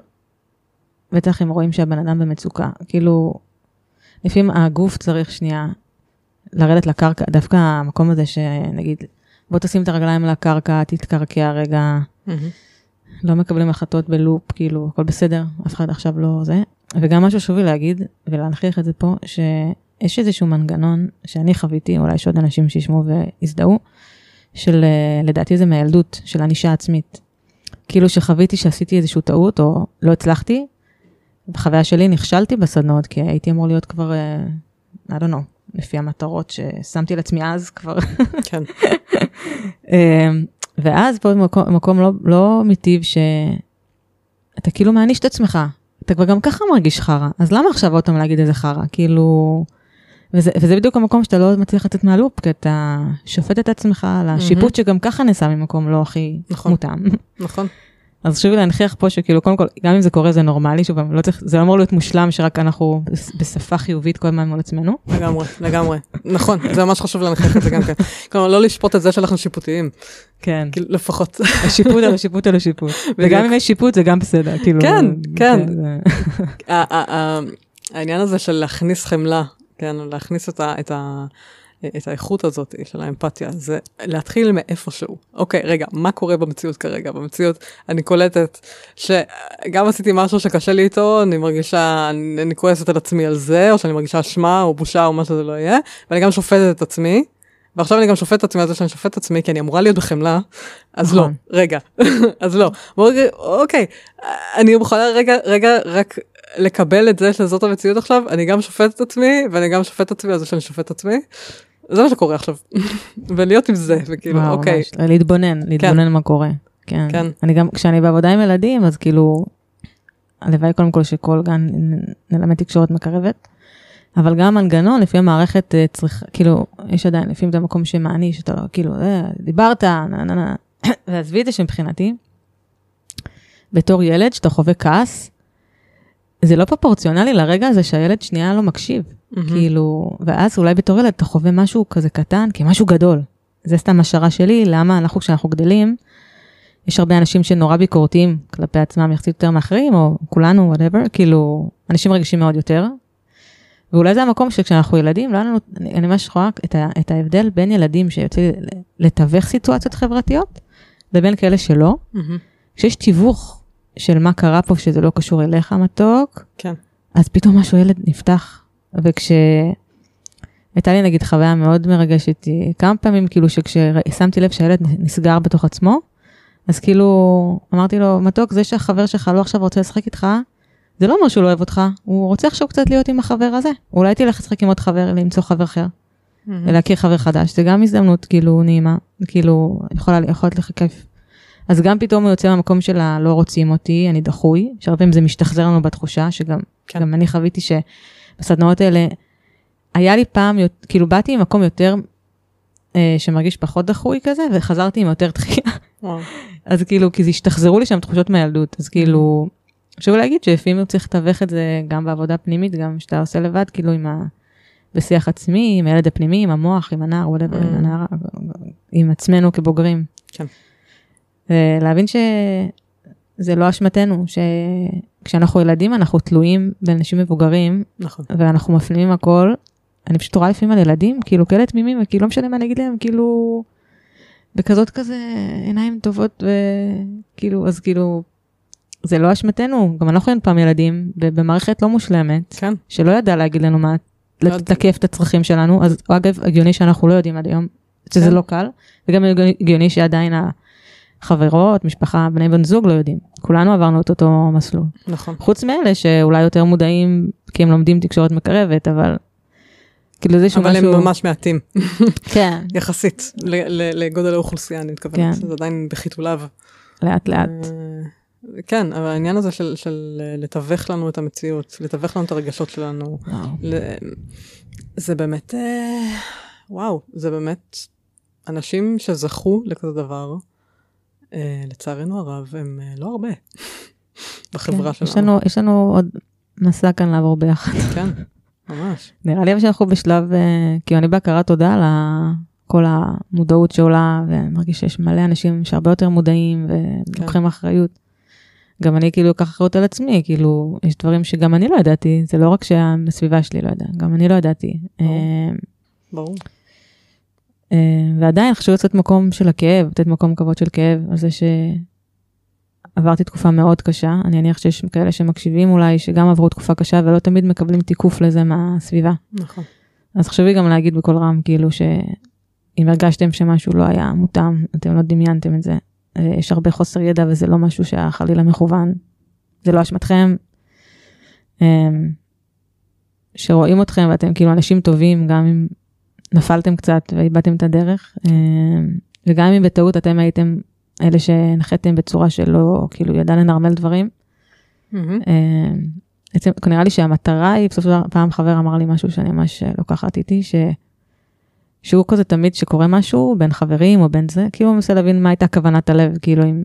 בטח אם רואים שהבן אדם במצוקה. כאילו, לפעמים הגוף צריך שנייה לרדת לקרקע, דווקא המקום הזה שנגיד, בוא תשים את הרגליים על הקרקע, תתקרקע רגע, לא מקבלים החלטות בלופ, כאילו, הכל בסדר, אף אחד עכשיו לא זה. וגם משהו חשוב לי להגיד, ולהנכיח את זה פה, שיש איזשהו מנגנון שאני חוויתי, אולי יש עוד אנשים שישמעו ויזדהו, של אה, לדעתי זה מהילדות, של ענישה עצמית. כאילו שחוויתי שעשיתי איזושהי טעות, או לא הצלחתי, בחוויה שלי נכשלתי בסדנות, כי הייתי אמור להיות כבר, אה, I don't know, לפי המטרות ששמתי לעצמי אז כבר. כן, אמ, ואז פה מקום, מקום לא, לא מיטיב שאתה כאילו מעניש את עצמך, אתה כבר גם ככה מרגיש חרא, אז למה עכשיו עוד פעם להגיד איזה חרא? כאילו... וזה, וזה בדיוק המקום שאתה לא מצליח לצאת מהלופ, כי אתה שופט את עצמך על השיפוט שגם ככה נעשה ממקום לא הכי נכון. מותאם. נכון. אז חשוב להנכיח פה שכאילו קודם כל, גם אם זה קורה זה נורמלי, שוב לא צריך, זה לא אמור להיות מושלם שרק אנחנו בשפה חיובית כל הזמן מול עצמנו. לגמרי, לגמרי. נכון, זה ממש חשוב להנכיח את זה גם כן. כלומר, לא לשפוט את זה שאנחנו שיפוטיים, כן. כאילו, לפחות. השיפוט על השיפוט על השיפוט. וגם אם יש שיפוט זה גם בסדר, כאילו. כן, כן. העניין הזה של להכניס חמלה, כן, להכניס את, ה, את, האיכות הזאת של האמפתיה, זה להתחיל מאיפשהו. אוקיי, רגע, מה קורה במציאות כרגע? במציאות אני קולטת שגם עשיתי משהו שקשה לי איתו, אני מרגישה, אני, אני כועסת על עצמי על זה, או שאני מרגישה אשמה או בושה או מה שזה לא יהיה, ואני גם שופטת את עצמי. ועכשיו אני גם שופט את עצמי על זה שאני שופט את עצמי, כי אני אמורה להיות בחמלה, אז לא, נכון. רגע, אז לא. אוקיי, אני יכולה רגע, רגע, רק לקבל את זה שזאת המציאות עכשיו, אני גם שופט את עצמי, ואני גם שופט את עצמי על זה שאני שופט את עצמי. זה מה שקורה עכשיו. ולהיות עם זה, וכאילו, וואו, אוקיי, ממש. להתבונן, להתבונן מה קורה. כן. כן. אני גם, כשאני בעבודה עם ילדים, אז כאילו, הלוואי קודם כל שכל גן נלמד תקשורת מקרבת, אבל גם מנגנון, לפי המערכת אה, צריך, כאילו, יש עדיין, לפעמים זה המקום שמעניש, אתה לא, כאילו, אה, דיברת, נה נה נה. ועזבי את זה שמבחינתי, בתור ילד, שאתה חווה כעס, זה לא פרופורציונלי לרגע הזה שהילד שנייה לא מקשיב. מהמם. כאילו, ואז אולי בתור ילד אתה חווה משהו כזה קטן כמשהו גדול. זה סתם השערה שלי, למה אנחנו כשאנחנו גדלים, יש הרבה אנשים שנורא ביקורתיים כלפי עצמם יחסית יותר מאחרים, או כולנו, whatever, כאילו, אנשים רגישים מאוד יותר. ואולי זה המקום שכשאנחנו ילדים, לא היה לנו, אני, אני ממש רואה את, ה, את ההבדל בין ילדים שיוצא לתווך סיטואציות חברתיות, לבין כאלה שלא, מהמם. כשיש תיווך של מה קרה פה שזה לא קשור אליך מתוק, כן. אז פתאום משהו ילד נפתח. וכש... הייתה לי נגיד חוויה מאוד מרגשת, כמה פעמים כאילו שכששמתי לב שהילד נסגר בתוך עצמו, אז כאילו אמרתי לו, מתוק, זה שהחבר שלך לא עכשיו רוצה לשחק איתך, זה לא אומר שהוא לא אוהב אותך, הוא רוצה עכשיו קצת להיות עם החבר הזה. אולי תלך לשחק עם עוד חבר, למצוא חבר אחר, Mm-hmm. ולהכיר חבר חדש, זה גם הזדמנות כאילו נעימה, כאילו יכולה יכולת לך כיף. אז גם פתאום הוא יוצא מהמקום של הלא רוצים אותי, אני דחוי, שהרבה פעמים זה משתחזר לנו בתחושה, שגם כן. אני חוויתי שבסדנאות האלה, היה לי פעם, כאילו באתי ממקום יותר, אה, שמרגיש פחות דחוי כזה, וחזרתי עם יותר דחייה. אז כאילו, כי זה השתחזרו לי שם תחושות מהילדות, אז כאילו, חשוב להגיד שלפעמים צריך לתווך את זה גם בעבודה פנימית, גם שאתה עושה לבד, כאילו עם ה... בשיח עצמי, עם הילד הפנימי, עם המוח, עם הנער, whatever, עם Mm. הנערה, עם עצמנו כבוגרים. כן. להבין שזה לא אשמתנו, שכשאנחנו ילדים אנחנו תלויים באנשים מבוגרים, נכון. ואנחנו מפנימים הכל. אני פשוט רואה לפעמים על ילדים, כאילו כאלה תמימים, וכאילו לא משנה מה אני אגיד להם, כאילו, בכזאת כזה עיניים טובות, וכאילו, אז כאילו, זה לא אשמתנו, גם אנחנו היינו פעם ילדים, במערכת לא מושלמת, כן. שלא ידע להגיד לנו מה, לא לתקף את הצרכים שלנו, אז אגב, הגיוני שאנחנו לא יודעים עד היום, שזה כן. לא קל, וגם הגיוני שעדיין החברות, משפחה, בני בן זוג לא יודעים. כולנו עברנו את אותו מסלול. נכון. חוץ מאלה שאולי יותר מודעים, כי הם לומדים תקשורת מקרבת, אבל כאילו זה איזשהו אבל משהו... הם ממש מעטים, כן, יחסית, לגודל האוכלוסייה, אני מתכוונת. כן. זה עדיין בחיתוליו. לאט לאט. אה, כן, אבל העניין הזה של, של אה, לתווך לנו את המציאות, לתווך לנו את הרגשות שלנו. ל- זה באמת, אה, וואו, זה באמת, אנשים שזכו לכזה דבר, לצערנו הרב, הם אה, לא הרבה בחברה כן, יש שלנו. לנו- יש לנו עוד מסע כאן לעבור ביחד. כן, ממש. נראה לי שאנחנו בשלב, אה, כאילו אני בהכרת תודה על כל המודעות שעולה, ואני מרגיש שיש מלא אנשים שהרבה יותר מודעים ולוקחים אחריות. גם אני כאילו אקח אחריות על עצמי, כאילו, יש דברים שגם אני לא ידעתי, זה לא רק שהסביבה שלי לא ידעה, גם אני לא ידעתי. ברור. אה, ברור. אה, ועדיין חשוב לצאת מקום של הכאב, לתת מקום כבוד של כאב, על זה שעברתי תקופה מאוד קשה, אני אניח שיש כאלה שמקשיבים אולי, שגם עברו תקופה קשה ולא תמיד מקבלים תיקוף לזה מהסביבה. נכון. אז חשוב לי גם להגיד בקול רם, כאילו שאם הרגשתם שמשהו לא היה מותאם, אתם לא דמיינתם את זה. אה, יש הרבה חוסר ידע וזה לא משהו שהיה חלילה מכוון. זה לא אשמתכם. אה, שרואים אתכם ואתם כאילו אנשים טובים, גם אם נפלתם קצת ואיבדתם את הדרך, אה, וגם אם בטעות אתם הייתם אלה שהנחיתם בצורה שלא כאילו ידע לנרמל דברים. מהמם. אה, בעצם נראה לי שהמטרה היא, בסופו של דבר, פעם חבר אמר לי משהו שאני ממש אה, לוקחת איתי, ש... שהוא כזה תמיד שקורה משהו בין חברים או בין זה, כאילו הוא מנסה להבין מה הייתה כוונת הלב, כאילו אם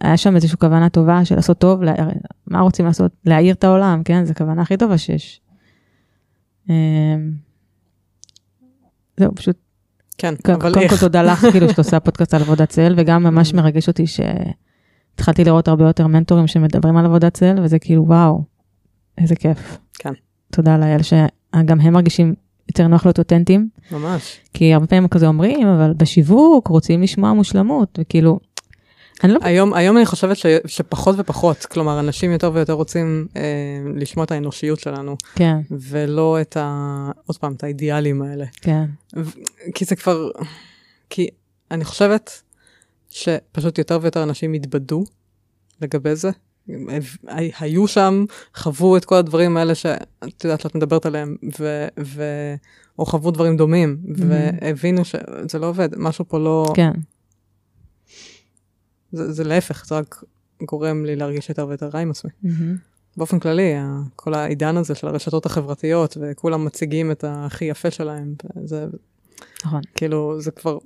היה שם איזושהי כוונה טובה של לעשות טוב, לה... מה רוצים לעשות? להאיר את העולם, כן? זו הכוונה הכי טובה שיש. זהו, פשוט כן, קודם אבל קודם כל איך? תודה לך כאילו שאת עושה פודקאסט על עבודת צל וגם ממש מרגש אותי שהתחלתי לראות הרבה יותר מנטורים שמדברים על עבודת צל וזה כאילו וואו איזה כיף. כן. תודה לאל שגם הם מרגישים יותר נוח להיות אותנטיים ממש. כי הרבה פעמים כזה אומרים אבל בשיווק רוצים לשמוע מושלמות וכאילו. אני לא היום, היום אני חושבת ש, שפחות ופחות, כלומר, אנשים יותר ויותר רוצים אה, לשמוע את האנושיות שלנו, כן. ולא את ה... עוד פעם, את האידיאלים האלה. כן. כי זה כבר... כי אני חושבת שפשוט יותר ויותר אנשים התבדו לגבי זה. היו שם, חוו את כל הדברים האלה שאת יודעת שאת מדברת עליהם, ו... ו... או חוו דברים דומים, והבינו שזה לא עובד, משהו פה לא... כן זה, זה להפך, זה רק גורם לי להרגיש יותר ויותר רע עם עצמי. מהמם. באופן כללי, כל העידן הזה של הרשתות החברתיות, וכולם מציגים את הכי יפה שלהם, זה נכון כאילו, זה כבר...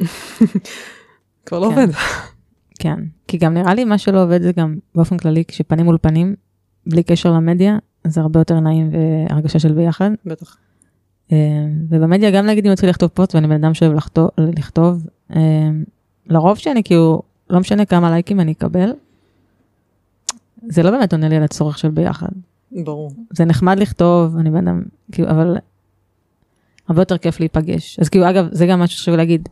כבר לא כן. עובד. כן כי גם נראה לי מה שלא עובד זה גם באופן כללי כשפנים מול פנים בלי קשר למדיה זה הרבה יותר נעים והרגשה של ביחד. בטח. אה, ובמדיה גם נגיד אם יוצא לכתוב פוסט ואני בן אדם שאוהב לכתוב, לכתוב אה, לרוב שאני כאילו לא משנה כמה לייקים אני אקבל. זה לא באמת עונה לי על הצורך של ביחד. ברור. זה נחמד לכתוב אני בן אדם כאילו אבל הרבה יותר כיף להיפגש אז כאילו אגב זה גם משהו שחשוב להגיד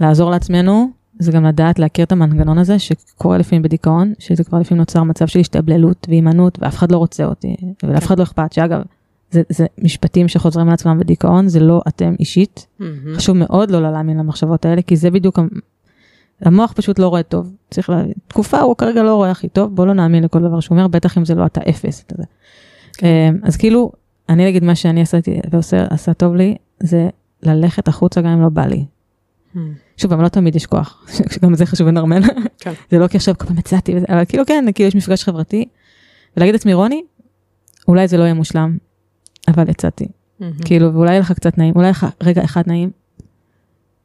לעזור לעצמנו זה גם לדעת להכיר את המנגנון הזה שקורה לפעמים בדיכאון, שזה כבר לפעמים נוצר מצב של השתבללות והימנעות ואף אחד לא רוצה אותי ולאף אחד לא אכפת, שאגב, זה, זה משפטים שחוזרים על עצמם בדיכאון, זה לא אתם אישית. מהמם. חשוב מאוד לא להאמין למחשבות האלה, כי זה בדיוק, המוח פשוט לא רואה טוב. צריך להבין, תקופה הוא כרגע לא רואה הכי טוב, בוא לא נאמין לכל דבר שהוא אומר, בטח אם זה לא אתה אפס. אתה. כן. אמ, אז כאילו, אני נגיד מה שאני עשיתי ועושה, עשה טוב לי, זה ללכת החוצה גם אם לא בא לי. מהמם. שוב, אבל לא תמיד יש כוח, שגם זה חשוב לנרמל. כן. זה לא כי עכשיו כל פעם יצאתי, וזה, אבל כאילו כן, כאילו יש מפגש חברתי, ולהגיד לעצמי, רוני, אולי זה לא יהיה מושלם, אבל יצאתי. מהמם. כאילו, ואולי יהיה לך קצת נעים, אולי לך רגע אחד נעים,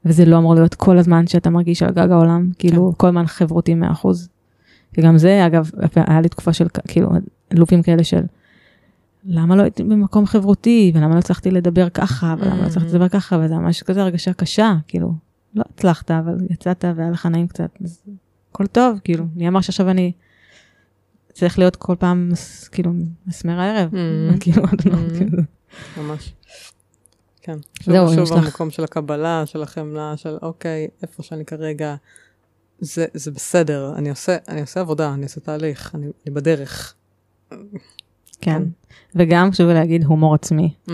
וזה לא אמור להיות כל הזמן שאתה מרגיש על גג העולם, כאילו, כן. כל הזמן חברותי 100%. וגם זה, אגב, היה לי תקופה של, כאילו, לופים כאלה של, למה לא הייתי במקום חברותי, ולמה לא הצלחתי לדבר ככה, ולמה לא הצלחתי Mhm. לדבר ככה, וזה ממש כזה הרגשה קשה, כאילו, לא הצלחת, אבל יצאת והיה לך נעים קצת, אז הכל טוב, כאילו, מי אמר שעכשיו אני צריך להיות כל פעם, כאילו, מסמר הערב, Mhm. כאילו, know, Mhm. כאילו. ממש. כן. זהו, שוב, אם שוב המקום של הקבלה, של החמלה, של אוקיי, איפה שאני כרגע, זה, זה בסדר, אני עושה, אני עושה עבודה, אני עושה תהליך, אני, אני בדרך. כן. וגם חשוב להגיד הומור עצמי, Mm,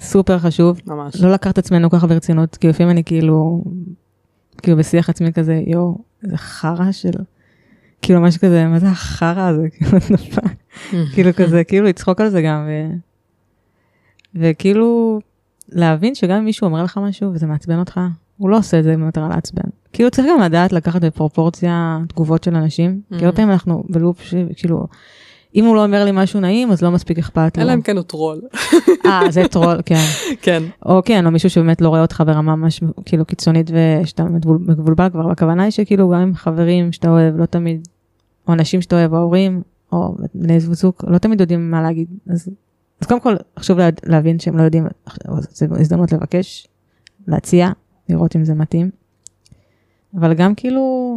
סופר חשוב, ממש. לא לקחת עצמנו ככה ברצינות, כי לפעמים אני כאילו, כאילו בשיח עצמי כזה, יואו, איזה חרא של, כאילו משהו כזה, מה זה החרא הזה, כאילו? כאילו כזה, כאילו לצחוק על זה גם, ו... וכאילו להבין שגם אם מישהו אומר לך משהו וזה מעצבן אותך, הוא לא עושה את זה במטרה לעצבן. כאילו צריך גם לדעת לקחת בפרופורציה תגובות של אנשים, כי הרבה Mhm. פעמים אנחנו ב loop שכאילו, אם הוא לא אומר לי משהו נעים אז לא מספיק אכפת לו. אלא אם כן הוא טרול. אה, זה טרול, כן. כן. או כן, או מישהו שבאמת לא רואה אותך ברמה ממש כאילו קיצונית ושאתה מבול- מבולבל כבר, הכוונה היא שכאילו גם עם חברים שאתה אוהב, לא תמיד, או אנשים שאתה אוהב, או הורים, או בני זוג, לא תמיד יודעים מה להגיד. אז, אז קודם כל חשוב לה, להבין שהם לא יודעים, זו הזדמנות לבקש, להציע, לראות אם זה מתאים. אבל גם כאילו,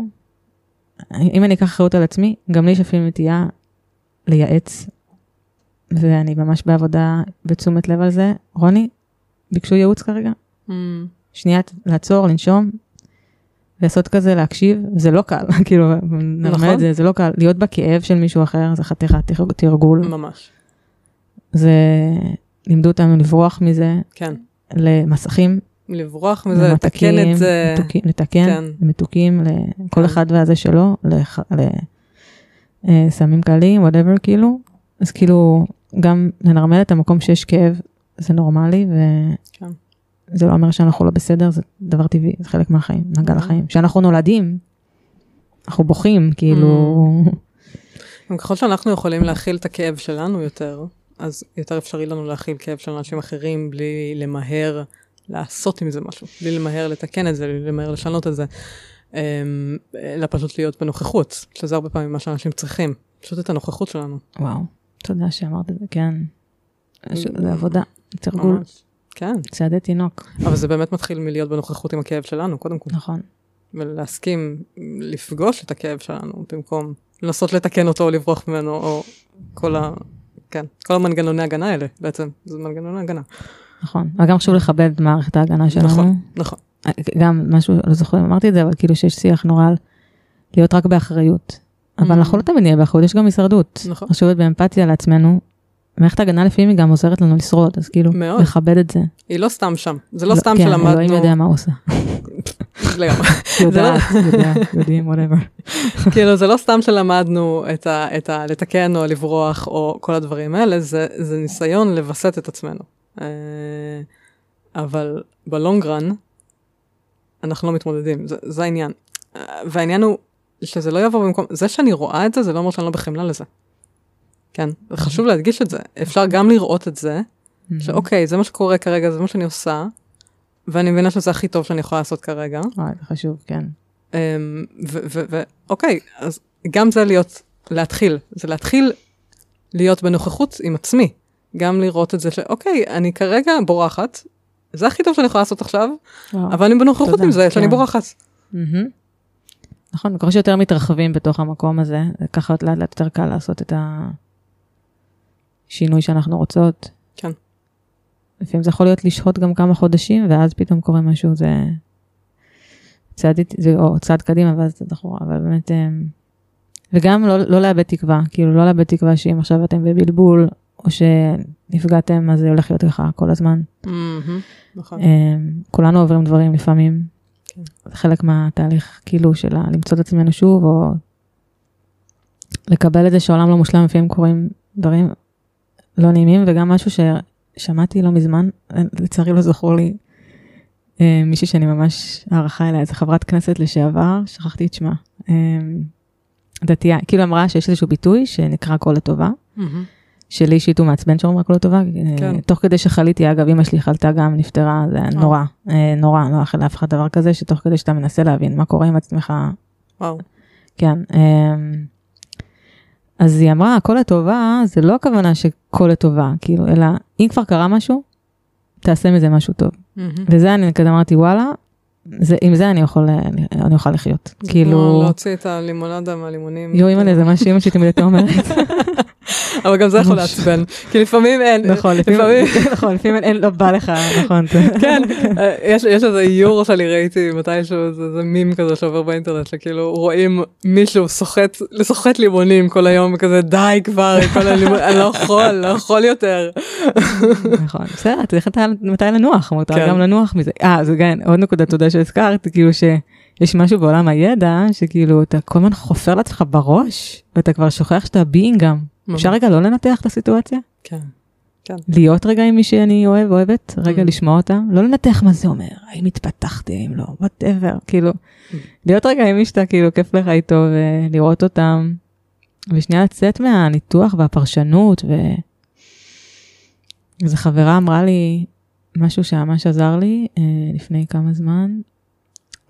אם אני אקח אחריות על עצמי, גם לי יש אפילו נטייה לייעץ, ואני ממש בעבודה בתשומת לב על זה. רוני, ביקשו ייעוץ כרגע? Mm, שנייה, לעצור, לנשום, לעשות כזה, להקשיב, זה לא קל, כאילו, נכון. את זה, זה לא קל. להיות בכאב של מישהו אחר, זה חתיכת תר- תרגול. ממש. זה, לימדו אותנו לברוח מזה, כן. למסכים, לברוח מזה, לתקן למתקים, את זה. מתוקים- לתקן, כן. למתוקים, לכל כן. אחד והזה שלו, לח- לסמים קלים, וואטאבר, כאילו. אז כאילו, גם לנרמל את המקום שיש כאב, זה נורמלי, כן. וזה לא אומר שאנחנו לא בסדר, זה דבר טבעי, זה חלק מהחיים, מעגל Mhm. החיים. כשאנחנו נולדים, אנחנו בוכים, כאילו, גם ככל שאנחנו יכולים להכיל את הכאב שלנו יותר, אז יותר אפשרי לנו להכיל כאב של אנשים אחרים בלי למהר לעשות עם זה משהו, בלי למהר לתקן את זה, בלי למהר לשנות את זה, אמ, אלא פשוט להיות בנוכחות, שזה הרבה פעמים מה שאנשים צריכים, פשוט את הנוכחות שלנו. וואו, תודה שאמרת את זה, כן. זה עבודה, תרגול. כן, צעדי תינוק, אבל זה באמת מתחיל מלהיות בנוכחות עם הכאב שלנו, קודם כל, נכון. ולהסכים לפגוש את הכאב שלנו, במקום לנסות לתקן אותו או לברוח ממנו, או כל ה... כן, כל המנגנוני הגנה האלה בעצם, זה מנגנוני הגנה. נכון, אבל גם חשוב לכבד את מערכת ההגנה שלנו. נכון, נכון. גם משהו, לא זוכר אם אמרתי את זה, אבל כאילו שיש שיח נורא על להיות רק באחריות. אבל Mm. אנחנו לא תמיד נהיה באחריות, יש גם הישרדות. נכון. חשוב להיות באמפתיה לעצמנו. מערכת ההגנה לפעמים היא גם עוזרת לנו לשרוד, אז כאילו, מאוד. לכבד את זה. היא לא סתם שם, זה לא סתם כן, שלמדנו, אלוהים יודע מה הוא עושה. לגמרי. יודעת, יודע, יודעים, וואטאבר. כאילו זה לא סתם שלמדנו את ה, את ה... לתקן או לברוח או כל הדברים האלה, זה, זה ניסיון לווסת את עצמנו. אה, אבל בלונגרן, אנחנו לא מתמודדים, זה, זה העניין. אה, והעניין הוא שזה לא יבוא במקום, זה שאני רואה את זה, זה לא אומר שאני לא בחמלה לזה. כן, חשוב להדגיש את זה. אפשר גם לראות את זה, שאוקיי, זה מה שקורה כרגע, זה מה שאני עושה, ואני מבינה שזה הכי טוב שאני יכולה לעשות כרגע. וואי, זה חשוב, כן. אמ, ו- ו- ו- אוקיי, אז גם זה להיות, להתחיל, זה להתחיל להיות בנוכחות עם עצמי. גם לראות את זה שאוקיי, אני כרגע בורחת, זה הכי טוב שאני יכולה לעשות עכשיו, וואו. אבל אני בנוכחות תודה, עם זה שאני כן. בורחת. מהמם. נכון, ככל שיותר מתרחבים בתוך המקום הזה, ככה לאט לאט יותר קל לעשות את השינוי שאנחנו רוצות. כן. לפעמים זה יכול להיות לשהות גם כמה חודשים, ואז פתאום קורה משהו, זה... צעד, זה- או צעד קדימה ואז צעד אחורה, אבל באמת, אמ, וגם לא, לא לאבד תקווה, כאילו לא לאבד תקווה שאם עכשיו אתם בבלבול, או שנפגעתם, אז זה הולך להיות ככה כל הזמן. נכון. אמ, כולנו עוברים דברים לפעמים, כן. זה חלק מהתהליך כאילו של למצוא את עצמנו שוב, או לקבל את זה שהעולם לא מושלם, לפעמים קורים דברים לא נעימים, וגם משהו ששמעתי לא מזמן, לצערי לא זכור לי, אה, מישהי שאני ממש הערכה אליה, איזה חברת כנסת לשעבר, שכחתי את שמה, אה, דתייה, כאילו אמרה שיש איזשהו ביטוי שנקרא כל לטובה. מהמם. שלי אישית הוא מעצבן שאומרים הכל לטובה, כן. כן. תוך כדי שחליתי, אגב, אמא שלי חלתה גם, נפטרה, זה היה נורא, אה, נורא, לא אאחל לאף אחד דבר כזה, שתוך כדי שאתה מנסה להבין מה קורה עם עצמך, וואו. כן. אז היא אמרה, הכל לטובה, זה לא הכוונה שכל לטובה, כאילו, אלא אם כבר קרה משהו, תעשה מזה משהו טוב. מהמם. וזה אני כזה אמרתי, וואלה, זה, עם זה אני יכול, אני אוכל לחיות. כאילו, להוציא את הלימונדה מהלימונים. יואו, אימא'לה, זה מה שאימא שלי תמיד הייתה אומרת. אבל גם זה יכול. לעצבן. כי לפעמים אין. נכון, לפעמים, נכון, לפעמים אין, לא בא לך, נכון. כן, יש יש איזה איור שאני ראיתי מתישהו, זה זה מים כזה שעובר באינטרנט, שכאילו רואים מישהו סוחט, סוחט לימונים כל היום, וכזה די כבר, אני לא יכול, לא יכול יותר. נכון, בסדר, צריך מתי לנוח, מותר כן. גם לנוח מזה. אה, זה גם עוד נקודה, תודה שהזכרת, כאילו שיש משהו בעולם הידע, שכאילו אתה כל הזמן חופר לעצמך בראש, ואתה כבר שוכח שאתה being גם. אפשר רגע לא לנתח את הסיטואציה? כן. להיות רגע עם מי שאני אוהב, אוהבת, רגע Mm. לשמוע אותה, לא לנתח מה זה אומר, האם התפתחתי, האם לא, whatever, כאילו, להיות רגע עם מי שאתה כאילו כיף לך איתו ולראות אותם, ושנייה לצאת מהניתוח והפרשנות, ו... איזו חברה אמרה לי משהו שממש עזר לי אה, לפני כמה זמן,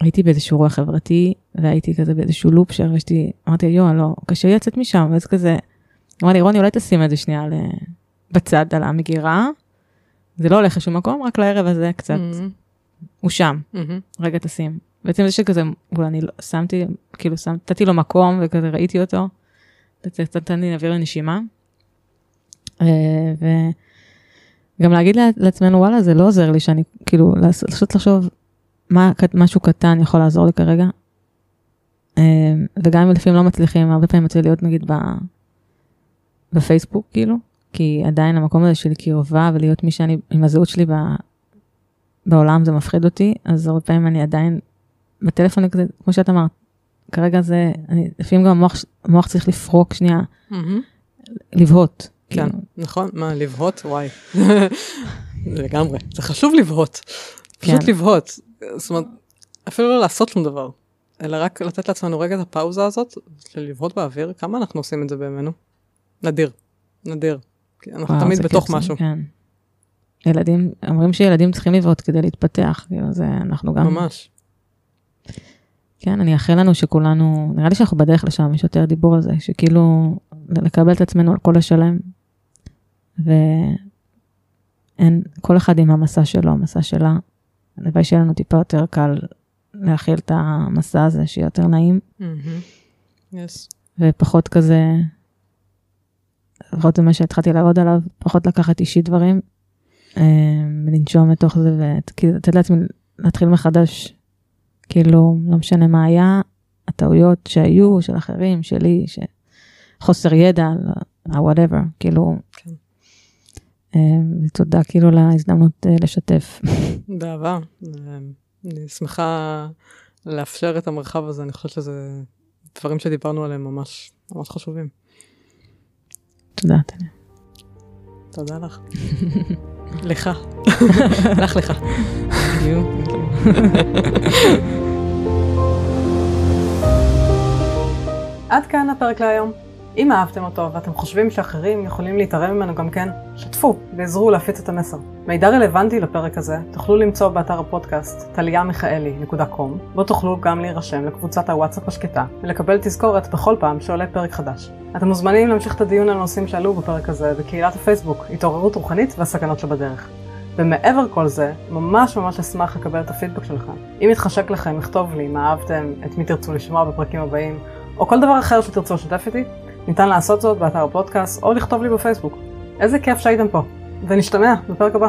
הייתי באיזשהו אירוע חברתי, והייתי כזה באיזשהו loop שהרגשתי, אמרתי, יואו, לא, קשה לי לצאת משם, ואז כזה, אמרה לי, רוני, אולי תשים את זה שנייה. בצד על המגירה, זה לא הולך לשום מקום, רק לערב הזה קצת, מהמם, הוא שם, מהמם. רגע תשים. בעצם זה שכזה, אולי אני לא, שמתי, כאילו, שם, נתתי לו מקום וכזה ראיתי אותו, נתן לי אוויר לנשימה. אה, וגם להגיד לעצ- לעצמנו, וואלה, זה לא עוזר לי שאני, כאילו, פשוט לחשוב מה משהו קטן יכול לעזור לי כרגע. אה, וגם אם לפעמים לא מצליחים, הרבה פעמים יוצא להיות נגיד ב... בפייסבוק, כאילו, כי עדיין המקום הזה של קרבה ולהיות מי שאני, עם הזהות שלי ב... בעולם זה מפחיד אותי, אז הרבה פעמים אני עדיין בטלפון כמו שאת אמרת, כרגע זה, אני, לפעמים גם המוח, המוח צריך לפרוק שנייה, מהמם. לבהות. כן, כאילו. נכון, מה, לבהות? וואי. לגמרי, זה חשוב לבהות. פשוט כן. לבהות. זאת אומרת, אפילו לא לעשות שום דבר, אלא רק לתת לעצמנו רגע את הפאוזה הזאת, של לבהות באוויר, כמה אנחנו עושים את זה בימינו? נדיר, נדיר. כי אנחנו וואו, תמיד בתוך כיף, זה- משהו, כן. ילדים, אומרים שילדים צריכים לבהות כדי להתפתח, כאילו זה, אנחנו גם, ממש. כן, אני אאחל לנו שכולנו, נראה לי שאנחנו בדרך לשם, יש יותר דיבור על זה, שכאילו, לקבל את עצמנו על כל השלם, ואין, כל אחד עם המסע שלו, המסע שלה, הלוואי שיהיה לנו טיפה יותר קל להכיל את המסע הזה, שיהיה יותר נעים. מהמם. יס. ופחות כזה, לפחות זה מה שהתחלתי לעבוד עליו, פחות לקחת אישית דברים, אה, ולנשום לתוך זה, ולתת לעצמי להתחיל מחדש, כאילו, לא משנה מה היה, הטעויות שהיו, של אחרים, שלי, ש... חוסר ידע, ה-whatever, כאילו, כן. אה, ותודה כאילו להזדמנות אה, לשתף. באהבה. אני שמחה לאפשר את המרחב הזה, אני חושבת שזה דברים שדיברנו עליהם ממש ממש חשובים. תודה, טניה. תודה לך. לך. לך לך. עד כאן הפרק להיום. אם אהבתם אותו ואתם חושבים שאחרים יכולים להתערב ממנו גם כן, שתפו ועזרו להפיץ את המסר. מידע רלוונטי לפרק הזה תוכלו למצוא באתר הפודקאסט טליאמיכאלי.com, בו תוכלו גם להירשם לקבוצת הוואטסאפ השקטה ולקבל תזכורת בכל פעם שעולה פרק חדש. אתם מוזמנים להמשיך את הדיון על הנושאים שעלו בפרק הזה בקהילת הפייסבוק התעוררות רוחנית והסכנות שבדרך. ומעבר כל זה, ממש ממש אשמח לקבל את הפידבק שלכם. אם יתחשק לכם, לכתוב לי מה אהבתם, את מי תרצו לשמוע בפרקים הבאים, או כל דבר אחר שתרצו לשתף איתי, ניתן לעשות זאת באתר הפודקאסט או לכתוב לי בפייסבוק. איזה כיף שהייתם פה, ונשתמע בפרק הבא.